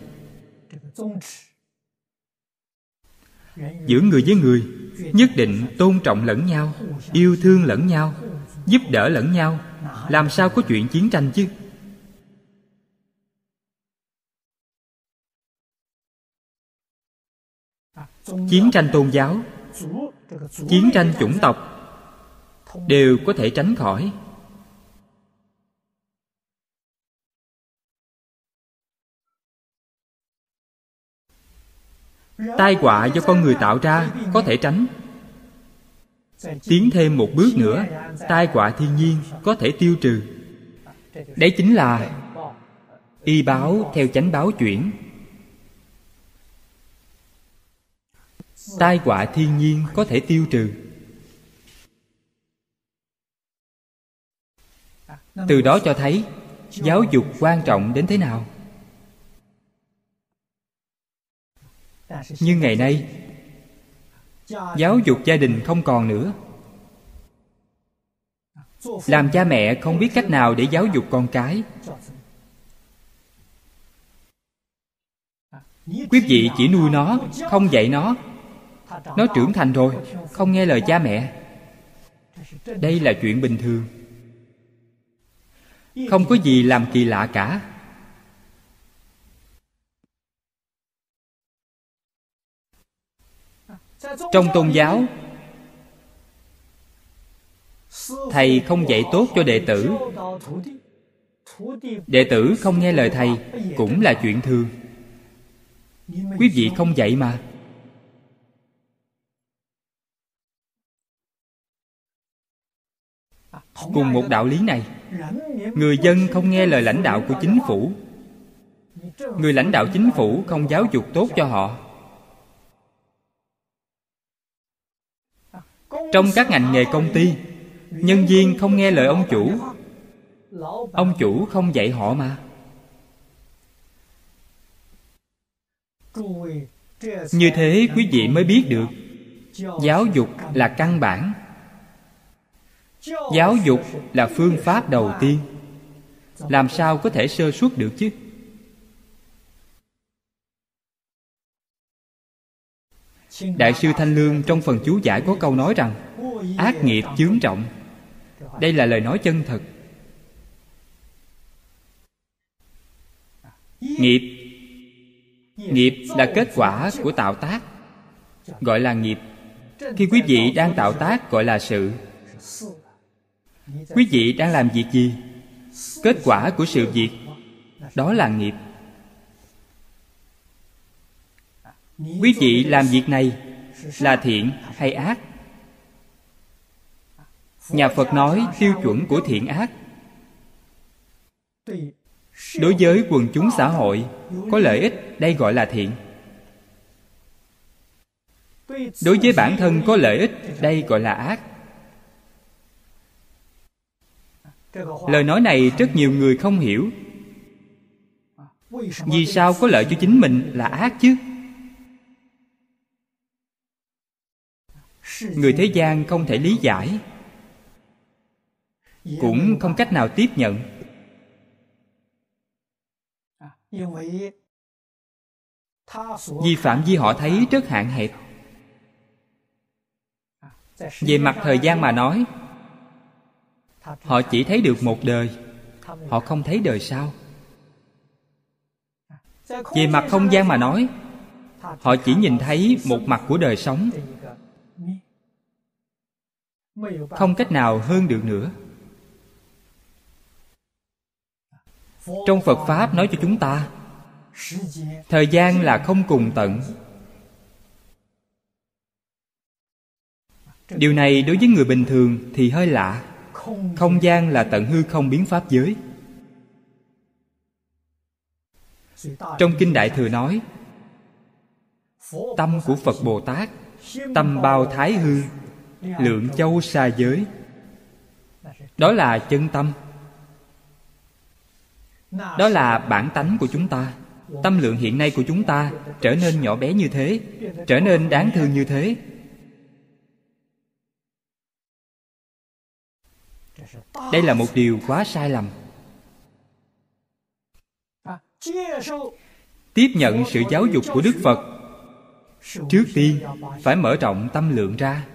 A: Giữa người với người, nhất định tôn trọng lẫn nhau, yêu thương lẫn nhau, giúp đỡ lẫn nhau. Làm sao có chuyện chiến tranh chứ? Chiến tranh tôn giáo, chiến tranh chủng tộc đều có thể tránh khỏi. Tai họa do con người tạo ra có thể tránh. Tiến thêm một bước nữa, tai họa thiên nhiên có thể tiêu trừ. Đấy chính là y báo theo chánh báo chuyển. Tai họa thiên nhiên có thể tiêu trừ. Từ đó cho thấy giáo dục quan trọng đến thế nào? Nhưng ngày nay, giáo dục gia đình không còn nữa. Làm cha mẹ không biết cách nào để giáo dục con cái. Quý vị chỉ nuôi nó, không dạy nó. Nó trưởng thành rồi, không nghe lời cha mẹ. Đây là chuyện bình thường. Không có gì làm kỳ lạ cả. Trong tôn giáo, thầy không dạy tốt cho đệ tử. Đệ tử không nghe lời thầy cũng là chuyện thường. Quý vị không dạy mà. Cùng một đạo lý này, người dân không nghe lời lãnh đạo của chính phủ. Người lãnh đạo chính phủ không giáo dục tốt cho họ. Trong các ngành nghề công ty, nhân viên không nghe lời ông chủ. Ông chủ không dạy họ mà. Như thế quý vị mới biết được, giáo dục là căn bản. Giáo dục là phương pháp đầu tiên. Làm sao có thể sơ suất được chứ? Đại sư thanh lương trong phần chú giải có câu nói rằng, ác nghiệp chướng trọng. Đây là lời nói chân thật. Nghiệp. Nghiệp là kết quả của tạo tác, gọi là nghiệp. Khi quý vị đang tạo tác gọi là sự. Quý vị đang làm việc gì? Kết quả của sự việc, đó là nghiệp. Quý vị làm việc này là thiện hay ác? Nhà phật nói tiêu chuẩn của thiện ác. Đối với quần chúng xã hội, có lợi ích, đây gọi là thiện. Đối với bản thân có lợi ích, đây gọi là ác. Lời nói này rất nhiều người không hiểu. Vì sao có lợi cho chính mình là ác chứ? Người thế gian không thể lý giải. Cũng không cách nào tiếp nhận. Vì phạm vi họ thấy rất hạn hẹp. Về mặt thời gian mà nói, họ chỉ thấy được một đời. Họ không thấy đời sau. Về mặt không gian mà nói, họ chỉ nhìn thấy một mặt của đời sống không cách nào hơn được nữa. Trong phật pháp nói cho chúng ta, thời gian là không cùng tận. Điều này đối với người bình thường thì hơi lạ. Không gian là tận hư không biến pháp giới. Trong kinh đại thừa nói, tâm của phật bồ tát, tâm bao thái hư Dạ. lượng châu xa giới. Đó là chân tâm. Đó là bản tánh của chúng ta. Tâm lượng hiện nay của chúng ta trở nên nhỏ bé như thế, trở nên đáng thương như thế. Đây là một điều quá sai lầm. Tiếp nhận sự giáo dục của đức phật. Trước tiên, phải mở rộng tâm lượng ra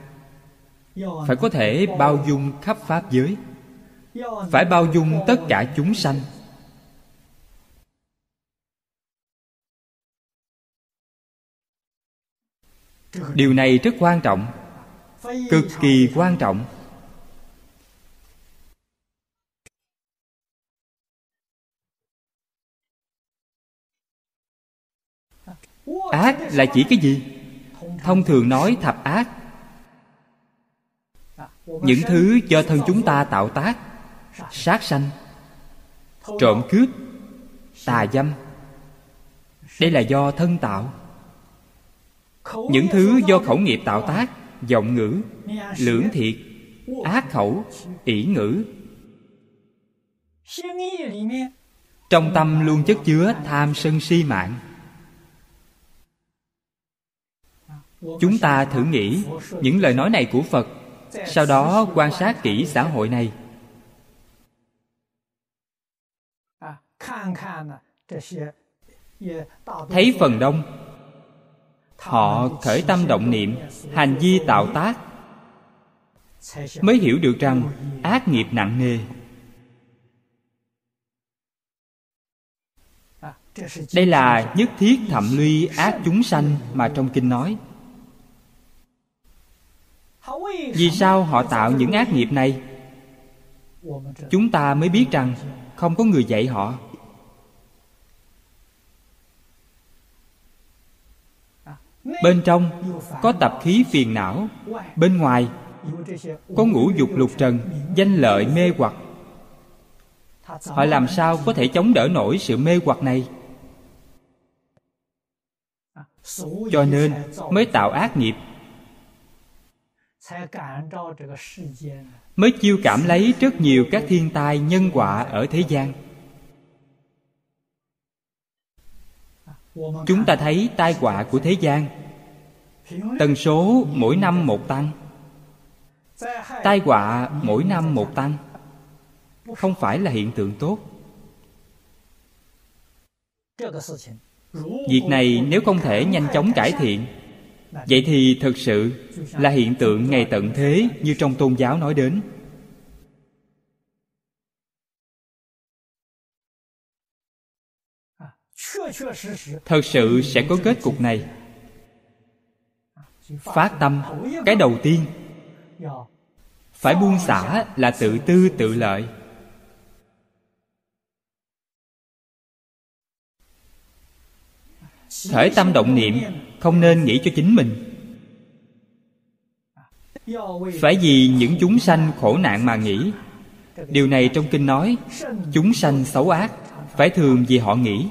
A: phải có thể bao dung khắp pháp giới. Phải bao dung tất cả chúng sanh. Điều này rất quan trọng. Cực kỳ quan trọng. Ác là chỉ cái gì? Thông thường nói thập ác những thứ do thân chúng ta tạo tác, sát sanh, trộm cướp, tà dâm. Đây là do thân tạo. Những thứ do khẩu nghiệp tạo tác giọng ngữ, lưỡng thiệt, ác khẩu, ỷ ngữ. Trong tâm luôn chất chứa tham sân si mạng. Chúng ta thử nghĩ những lời nói này của phật sau đó quan sát kỹ xã hội này. Thấy phần đông. Họ khởi tâm động niệm, hành vi tạo tác. Mới hiểu được rằng ác nghiệp nặng nề. Đây là nhất thiết thậm luy ác chúng sanh mà trong kinh nói vì sao họ tạo những ác nghiệp này? Chúng ta mới biết rằng không có người dạy họ. Bên trong có tập khí phiền não, bên ngoài có ngũ dục lục trần, danh lợi mê hoặc. Họ làm sao có thể chống đỡ nổi sự mê hoặc này? Cho nên mới tạo ác nghiệp mới chiêu cảm lấy rất nhiều các thiên tai nhân quả ở thế gian. Chúng ta thấy tai họa của thế gian. Tần số mỗi năm một tăng. Tai họa mỗi năm một tăng. Không phải là hiện tượng tốt. Việc này nếu không thể nhanh chóng cải thiện vậy thì thực sự là hiện tượng ngày tận thế như trong tôn giáo nói đến. Thật sự sẽ có kết cục này. Phát tâm, cái đầu tiên. Phải buông xả là tự tư tự lợi. Khởi tâm động niệm không nên nghĩ cho chính mình. Phải vì những chúng sanh khổ nạn mà nghĩ. Điều này trong kinh nói, chúng sanh xấu ác, phải thường vì họ nghĩ.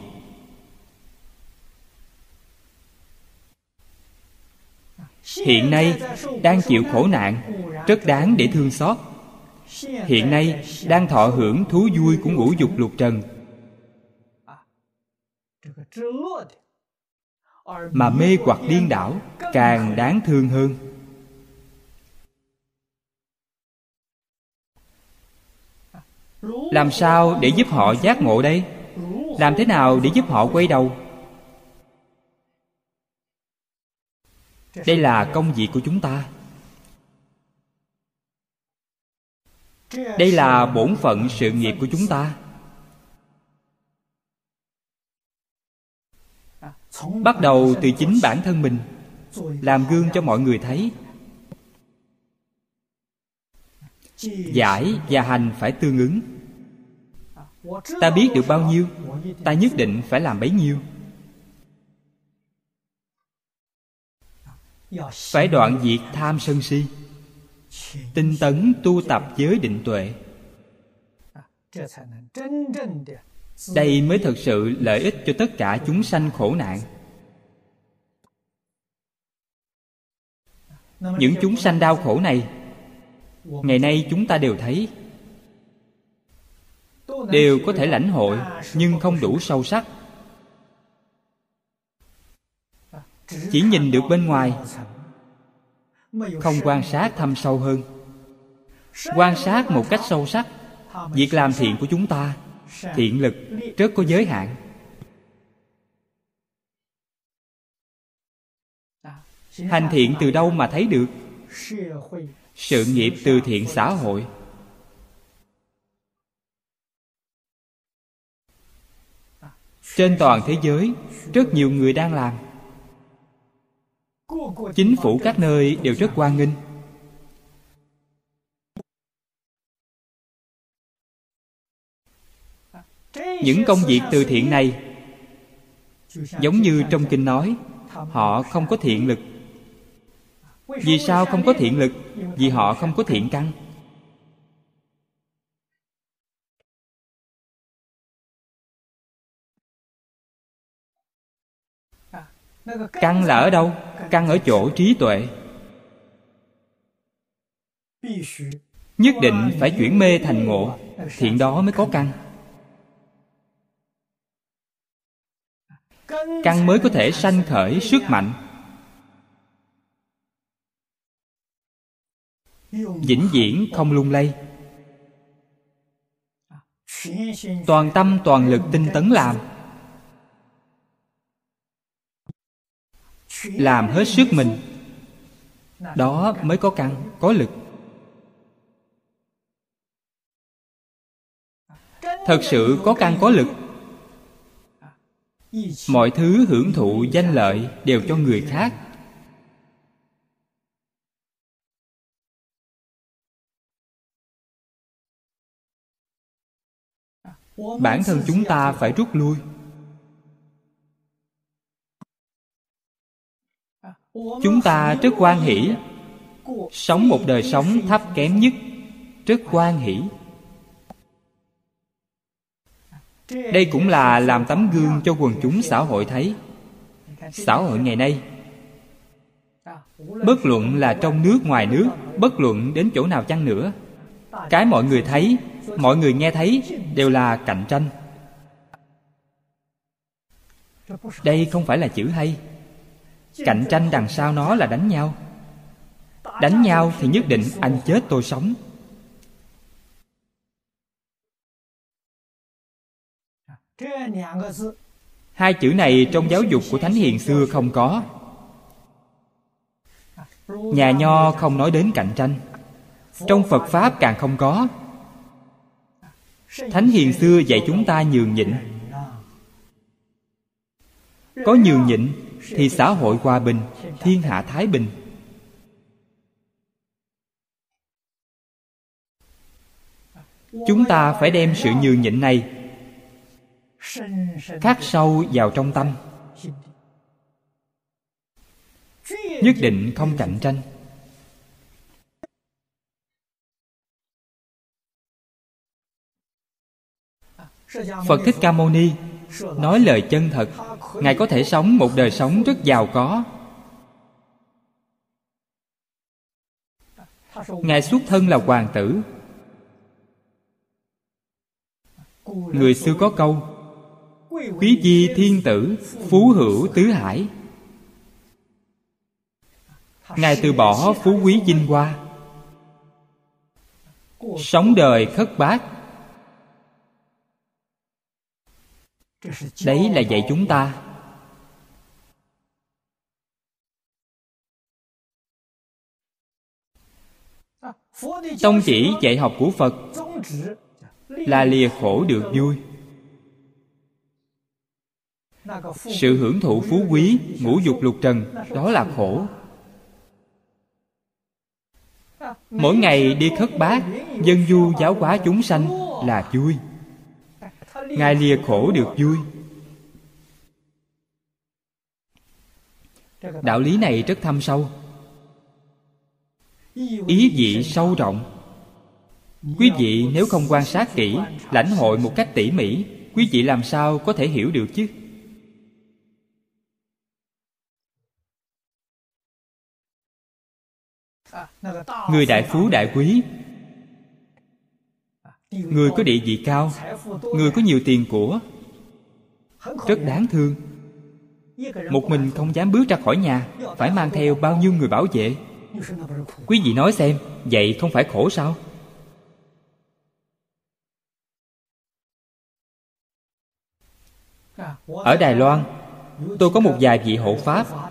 A: Hiện nay, đang chịu khổ nạn, rất đáng để thương xót. Hiện nay, đang thọ hưởng thú vui của ngũ dục lục trần mà mê hoặc điên đảo, càng đáng thương hơn. Làm sao để giúp họ giác ngộ đây? Làm thế nào để giúp họ quay đầu? Đây là công việc của chúng ta. Đây là bổn phận sự nghiệp của chúng ta. Bắt đầu từ chính bản thân mình, làm gương cho mọi người thấy. Giải và hành phải tương ứng. Ta biết được bao nhiêu, ta nhất định phải làm bấy nhiêu. Phải đoạn diệt tham sân si. Tinh tấn tu tập giới định tuệ đây mới thực sự lợi ích cho tất cả chúng sanh khổ nạn. Những chúng sanh đau khổ này, ngày nay chúng ta đều thấy. Đều có thể lãnh hội, nhưng không đủ sâu sắc. Chỉ nhìn được bên ngoài, không quan sát thâm sâu hơn. Quan sát một cách sâu sắc, việc làm thiện của chúng ta thiện lực rất có giới hạn. Hành thiện từ đâu mà thấy được? Sự nghiệp từ thiện xã hội. Trên toàn thế giới, rất nhiều người đang làm. Chính phủ các nơi đều rất hoan nghênh. Những công việc từ thiện này. Giống như trong kinh nói, họ không có thiện lực. Vì sao không có thiện lực? Vì họ không có thiện căn. Căn là ở đâu? Căn ở chỗ trí tuệ. Nhất định phải chuyển mê thành ngộ, thiện đó mới có căn. Căn mới có thể sanh khởi sức mạnh. Vĩnh viễn không lung lay. Toàn tâm, toàn lực tinh tấn làm. Làm hết sức mình. Đó mới có căn, có lực. Thật sự có căn, có lực mọi thứ hưởng thụ danh lợi đều cho người khác. Bản thân chúng ta phải rút lui. Chúng ta rất quan hỷ. Sống một đời sống thấp kém nhất. Rất quan hỷ. Đây cũng là làm tấm gương cho quần chúng xã hội thấy. Xã hội ngày nay, bất luận là trong nước, ngoài nước, bất luận đến chỗ nào chăng nữa, cái mọi người thấy, mọi người nghe thấy đều là cạnh tranh. Đây không phải là chữ hay. Cạnh tranh đằng sau nó là đánh nhau. Đánh nhau thì nhất định anh chết, tôi sống. Hai chữ này trong giáo dục của thánh hiền xưa không có. Nhà nho không nói đến cạnh tranh. Trong phật pháp càng không có. Thánh hiền xưa dạy chúng ta nhường nhịn. Có nhường nhịn thì xã hội hòa bình, thiên hạ thái bình. Chúng ta phải đem sự nhường nhịn này khắc sâu vào trong tâm. Nhất định không cạnh tranh. Phật thích ca mâu ni nói lời chân thật. Ngài có thể sống một đời sống rất giàu có. Ngài xuất thân là hoàng tử. Người xưa có câu quý di thiên tử, phú hữu tứ hải. Ngài từ bỏ phú quý vinh hoa. Sống đời khất bát. Đấy là dạy chúng ta. Tông chỉ dạy học của phật là lìa khổ được vui sự hưởng thụ phú quý, ngũ dục lục trần, đó là khổ. Mỗi ngày đi khất bát, dân du giáo hóa chúng sanh là vui. Ngài lìa khổ được vui. Đạo lý này rất thâm sâu. Ý vị sâu rộng. Quý vị nếu không quan sát kỹ, lãnh hội một cách tỉ mỉ, quý vị làm sao có thể hiểu được chứ? Người đại phú đại quý. Người có địa vị cao, người có nhiều tiền của, rất đáng thương. Một mình không dám bước ra khỏi nhà, phải mang theo bao nhiêu người bảo vệ. Quý vị nói xem, vậy không phải khổ sao? Ở đài loan, tôi có một vài vị hộ pháp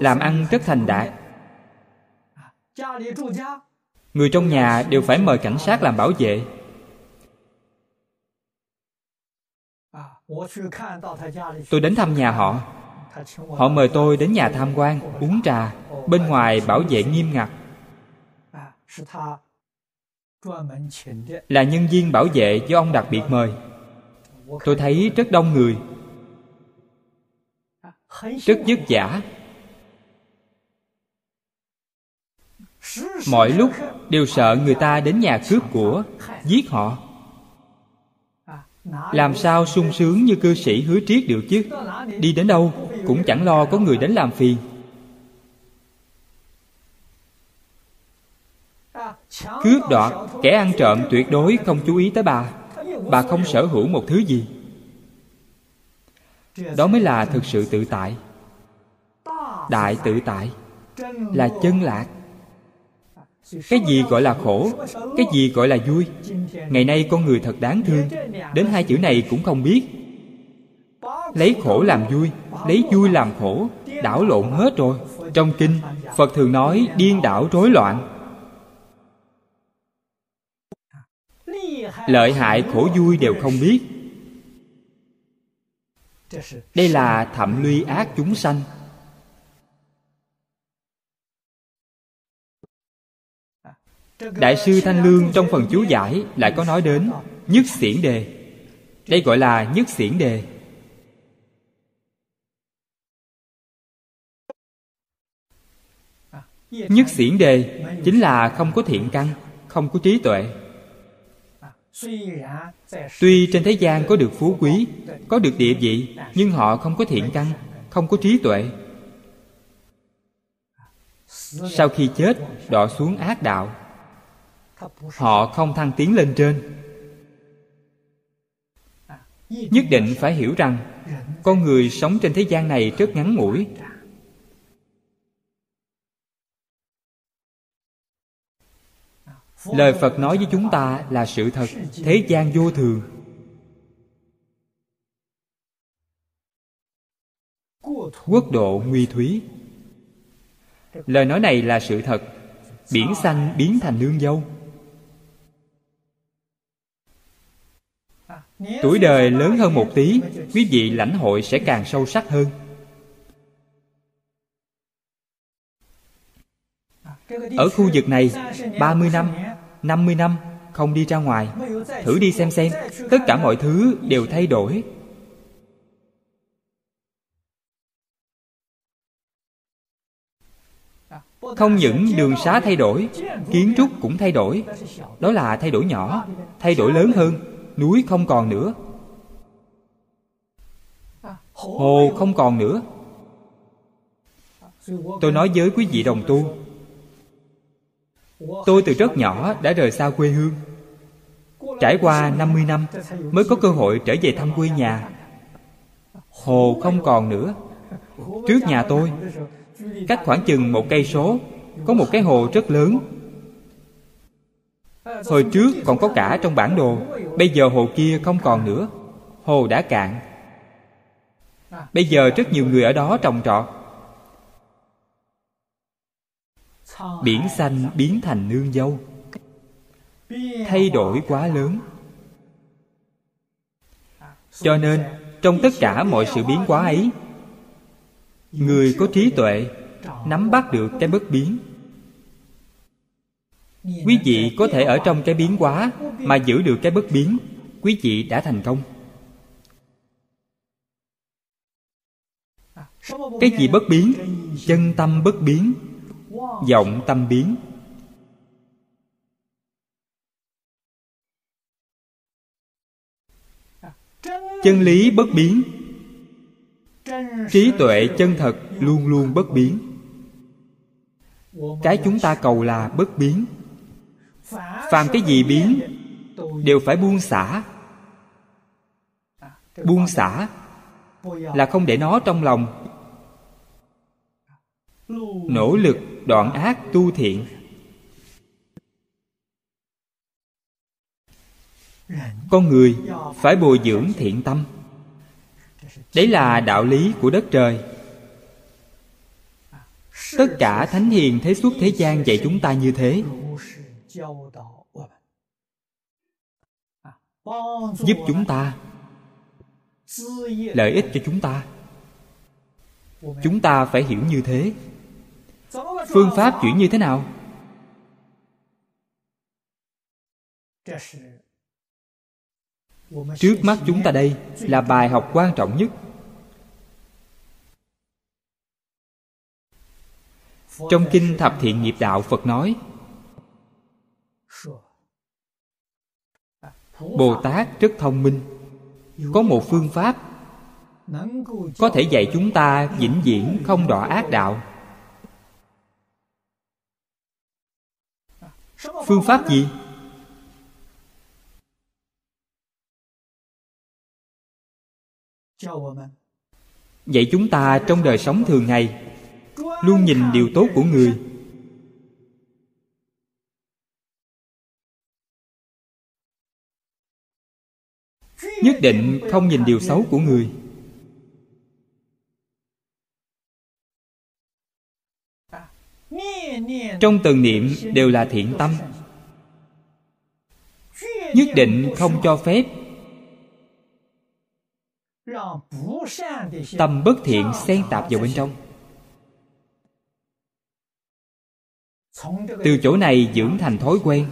A: làm ăn rất thành đạt。người trong nhà đều phải mời cảnh sát làm bảo vệ。tôi đến thăm nhà họ。họ mời tôi đến nhà tham quan uống trà bên ngoài bảo vệ nghiêm ngặt。là nhân viên bảo vệ do ông đặc biệt mời。tôi thấy rất đông người rất vất vả mọi lúc đều sợ người ta đến nhà cướp của, giết họ. Làm sao sung sướng như cư sĩ hứa triết được chứ? Đi đến đâu cũng chẳng lo có người đến làm phiền. Cướp đoạt kẻ ăn trộm tuyệt đối không chú ý tới bà. Bà không sở hữu một thứ gì đó mới là thực sự tự tại. Đại tự tại là chân lạc. Cái gì gọi là khổ, cái gì gọi là vui? Ngày nay con người thật đáng thương. Đến hai chữ này cũng không biết. Lấy khổ làm vui, lấy vui làm khổ, đảo lộn hết rồi. Trong kinh, phật thường nói điên đảo rối loạn. Lợi hại khổ vui đều không biết đây là thậm luy ác chúng sanh. Đại sư thanh lương trong phần chú giải lại có nói đến nhất xiển đề. Đây gọi là nhất xiển đề. Nhất xiển đề chính là không có thiện căn, không có trí tuệ tuy trên thế gian có được phú quý, có được địa vị, nhưng họ không có thiện căn, không có trí tuệ. Sau khi chết đọa xuống ác đạo. Họ không thăng tiến lên trên. Nhất định phải hiểu rằng, con người sống trên thế gian này rất ngắn ngủi lời phật nói với chúng ta là sự thật, thế gian vô thường. Quốc độ nguy thúy. Lời nói này là sự thật. Biển xanh biến thành nương dâu. Tuổi đời lớn hơn một tí, quý vị lãnh hội sẽ càng sâu sắc hơn. Ở khu vực này 30 năm 50 năm, không đi ra ngoài. Thử đi xem xem, tất cả mọi thứ đều thay đổi. Không những đường xá thay đổi, kiến trúc cũng thay đổi. Đó là thay đổi nhỏ, thay đổi lớn hơn, núi không còn nữa. Hồ không còn nữa. Tôi nói với quý vị đồng tu tôi từ rất nhỏ đã rời xa quê hương. Trải qua 50 năm mới có cơ hội trở về thăm quê nhà. Hồ không còn nữa. Trước nhà tôi, cách khoảng chừng một cây số, có một cái hồ rất lớn. Hồi trước còn có cả trong bản đồ, bây giờ hồ kia không còn nữa. Hồ đã cạn. Bây giờ rất nhiều người ở đó trồng trọt. Biển xanh biến thành nương dâu. Thay đổi quá lớn. Cho nên, trong tất cả mọi sự biến hóa ấy, người có trí tuệ nắm bắt được cái bất biến. Quý vị có thể ở trong cái biến hóa mà giữ được cái bất biến, quý vị đã thành công. Cái gì bất biến? Chân tâm bất biến vọng tâm biến. Chân lý bất biến. Trí tuệ chân thật luôn luôn bất biến. Cái chúng ta cầu là bất biến. Phàm cái gì biến, đều phải buông xả. Buông xả là không để nó trong lòng. Nỗ lực đoạn ác tu thiện. Con người phải bồi dưỡng thiện tâm. Đấy là đạo lý của đất trời. Tất cả thánh hiền thế suốt thế gian dạy chúng ta như thế. Giúp chúng ta lợi ích cho chúng ta. Chúng ta phải hiểu như thế phương pháp chuyển như thế nào? Trước mắt chúng ta đây là bài học quan trọng nhất. Trong kinh thập thiện nghiệp đạo, phật nói, bồ tát rất thông minh. Có một phương pháp có thể dạy chúng ta vĩnh viễn không đọa ác đạo. Phương pháp gì? Dạy chúng ta trong đời sống thường ngày, luôn nhìn điều tốt của người. Nhất định không nhìn điều xấu của người. Trong từng niệm đều là thiện tâm. Nhất định không cho phép tâm bất thiện xen tạp vào bên trong. Từ chỗ này dưỡng thành thói quen.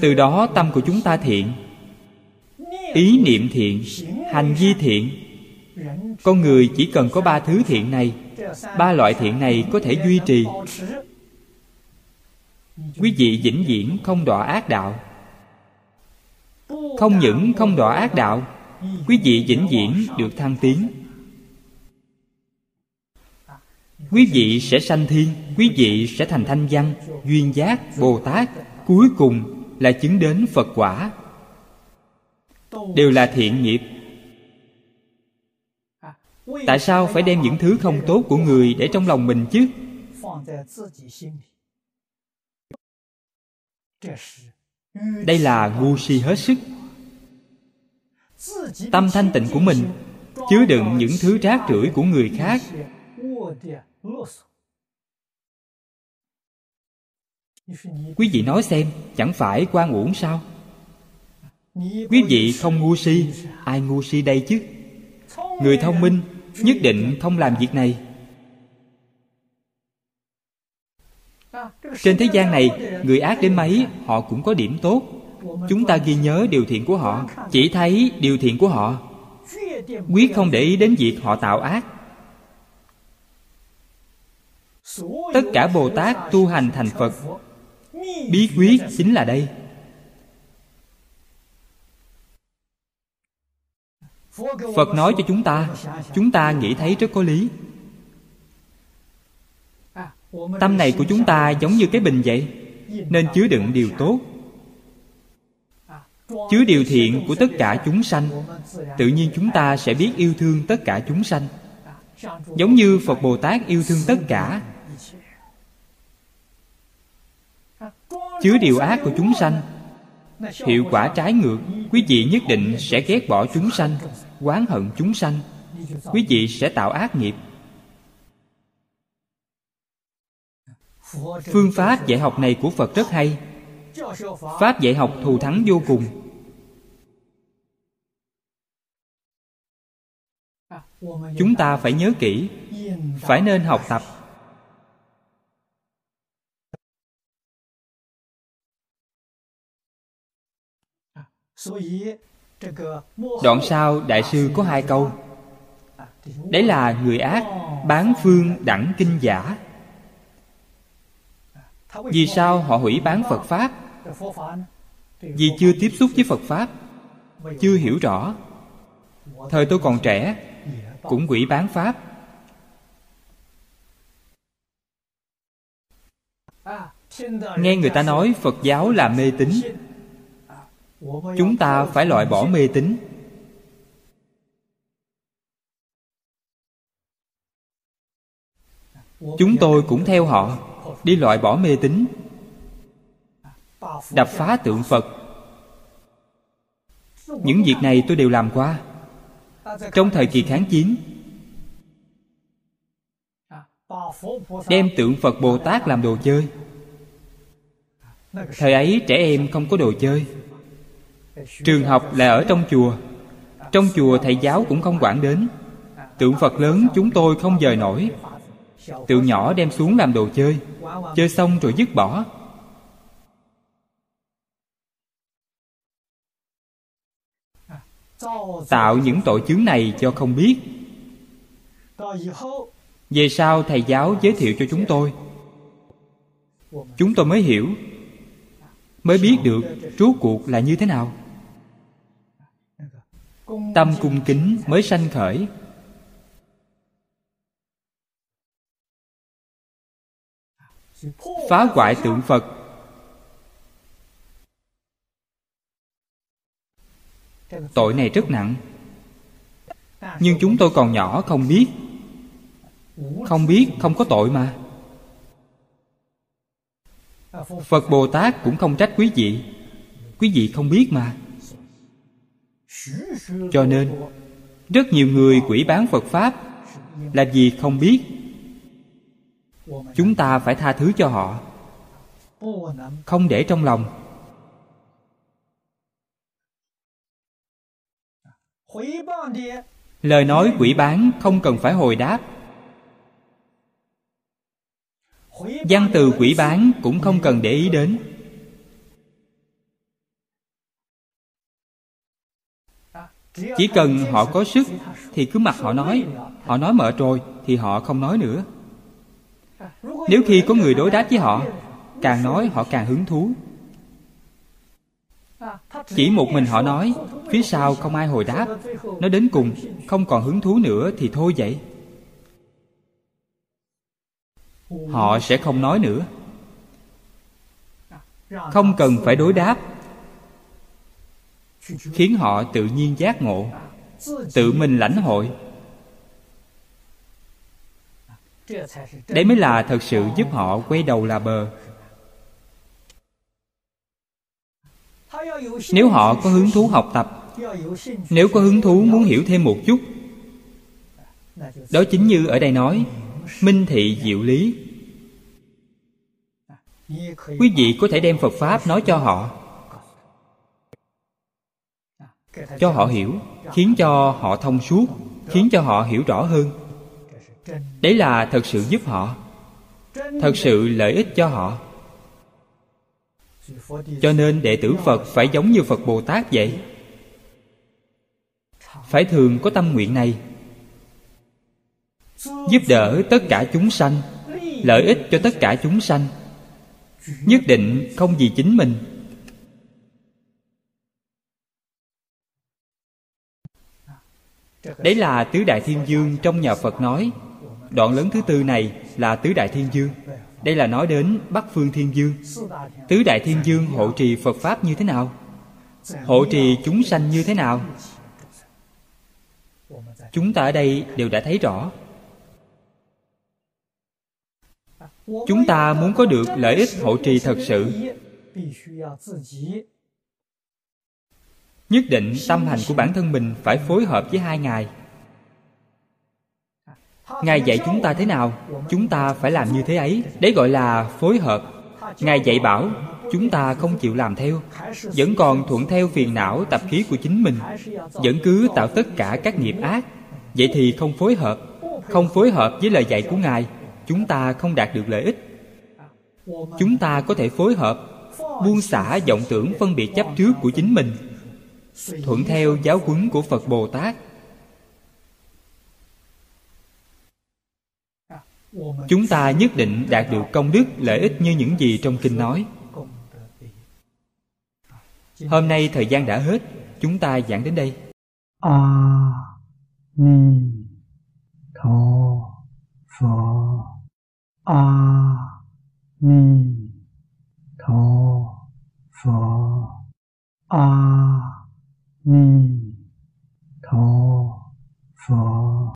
A: Từ đó tâm của chúng ta thiện. Ý niệm thiện, hành vi thiện. Con người chỉ cần có ba thứ thiện này ba loại thiện này có thể duy trì. Quý vị vĩnh viễn không đọa ác đạo. Không những không đọa ác đạo, quý vị vĩnh viễn được thăng tiến. Quý vị sẽ sanh thiên, quý vị sẽ thành thanh văn, duyên giác, bồ tát. Cuối cùng là chứng đến phật quả. Đều là thiện nghiệp tại sao phải đem những thứ không tốt của người để trong lòng mình chứ? Đây là ngu si hết sức. Tâm thanh tịnh của mình, chứa đựng những thứ rác rưởi của người khác. Quý vị nói xem, chẳng phải quan uổng sao? Quý vị không ngu si, ai ngu si đây chứ? Người thông minh nhất định không làm việc này. Trên thế gian này, người ác đến mấy, họ cũng có điểm tốt. Chúng ta ghi nhớ điều thiện của họ, chỉ thấy điều thiện của họ. Quyết không để ý đến việc họ tạo ác. Tất cả bồ tát tu hành thành phật. Bí quyết chính là đây. Phật nói cho chúng ta chúng ta nghĩ thấy rất có lý. Tâm này của chúng ta giống như cái bình vậy, nên chứa đựng điều tốt. Chứa điều thiện của tất cả chúng sanh, tự nhiên chúng ta sẽ biết yêu thương tất cả chúng sanh. Giống như phật bồ tát yêu thương tất cả. Chứa điều ác của chúng sanh hiệu quả trái ngược, quý vị nhất định sẽ ghét bỏ chúng sanh, oán hận chúng sanh. Quý vị sẽ tạo ác nghiệp. Phương pháp dạy học này của phật rất hay. Pháp dạy học thù thắng vô cùng. Chúng ta phải nhớ kỹ, phải nên học tập. Đoạn sau đại sư có hai câu. đấy là người ác bán phương đẳng kinh giả. Vì sao họ hủy bán phật pháp? vì chưa tiếp xúc với phật pháp chưa hiểu rõ. Thời tôi còn trẻ cũng quỷ bán pháp. Nghe người ta nói phật giáo là mê tín chúng ta phải loại bỏ mê tín. Chúng tôi cũng theo họ, đi loại bỏ mê tín. Đập phá tượng phật. Những việc này tôi đều làm qua. Trong thời kỳ kháng chiến, đem tượng phật bồ tát làm đồ chơi. Thời ấy trẻ em không có đồ chơi trường học là ở trong chùa. Trong chùa thầy giáo cũng không quản đến. Tượng phật lớn chúng tôi không dời nổi. Tượng nhỏ đem xuống làm đồ chơi. Chơi xong rồi dứt bỏ. Tạo những tội chướng này cho không biết. Về sau thầy giáo giới thiệu cho chúng tôi. Chúng tôi mới hiểu, mới biết được rốt cuộc là như thế nào tâm cung kính mới sanh khởi. Phá hoại tượng phật. Tội này rất nặng. Nhưng chúng tôi còn nhỏ, không biết. Không biết, không có tội mà. Phật bồ tát cũng không trách quý vị. Quý vị không biết mà cho nên, rất nhiều người quỷ bán phật pháp là vì không biết chúng ta phải tha thứ cho họ, không để trong lòng. Lời nói quỷ bán không cần phải hồi đáp. Văn từ quỷ bán cũng không cần để ý đến. Chỉ cần họ có sức thì cứ mặc họ nói. Họ nói mệt rồi thì họ không nói nữa. Nếu khi có người đối đáp với họ, càng nói họ càng hứng thú. Chỉ một mình họ nói, phía sau không ai hồi đáp. Nói đến cùng, không còn hứng thú nữa thì thôi vậy. Họ sẽ không nói nữa. Không cần phải đối đáp khiến họ tự nhiên giác ngộ, tự mình lãnh hội. Đấy mới là thật sự giúp họ quay đầu là bờ. Nếu họ có hứng thú học tập, nếu có hứng thú muốn hiểu thêm một chút, đó chính như ở đây nói, minh thị diệu lý. Quý vị có thể đem phật pháp nói cho họ cho họ hiểu, khiến cho họ thông suốt, khiến cho họ hiểu rõ hơn. Đấy là thật sự giúp họ, thật sự lợi ích cho họ. Cho nên đệ tử phật phải giống như phật bồ tát vậy. Phải thường có tâm nguyện này, giúp đỡ tất cả chúng sanh, lợi ích cho tất cả chúng sanh, nhất định không vì chính mình. Đấy là tứ đại thiên dương trong nhà phật nói. Đoạn lớn thứ tư này là tứ đại thiên dương. Đây là nói đến bắc phương thiên dương. Tứ đại thiên dương hộ trì phật pháp như thế nào? Hộ trì chúng sanh như thế nào? Chúng ta ở đây đều đã thấy rõ. Chúng ta muốn có được lợi ích hộ trì thật sự nhất định tâm hành của bản thân mình phải phối hợp với hai ngài. Ngài dạy chúng ta thế nào, chúng ta phải làm như thế ấy. Đấy gọi là phối hợp. Ngài dạy bảo, chúng ta không chịu làm theo, vẫn còn thuận theo phiền não tập khí của chính mình, vẫn cứ tạo tất cả các nghiệp ác. Vậy thì không phối hợp, không phối hợp với lời dạy của ngài, chúng ta không đạt được lợi ích. Chúng ta có thể phối hợp, buông xả vọng tưởng phân biệt chấp trước của chính mình thuận theo giáo huấn của phật bồ tát. Chúng ta nhất định đạt được công đức lợi ích như những gì trong kinh nói. Hôm nay thời gian đã hết, chúng ta giảng đến đây.
B: A ni tho pho. A ni tho phở 弥陀佛。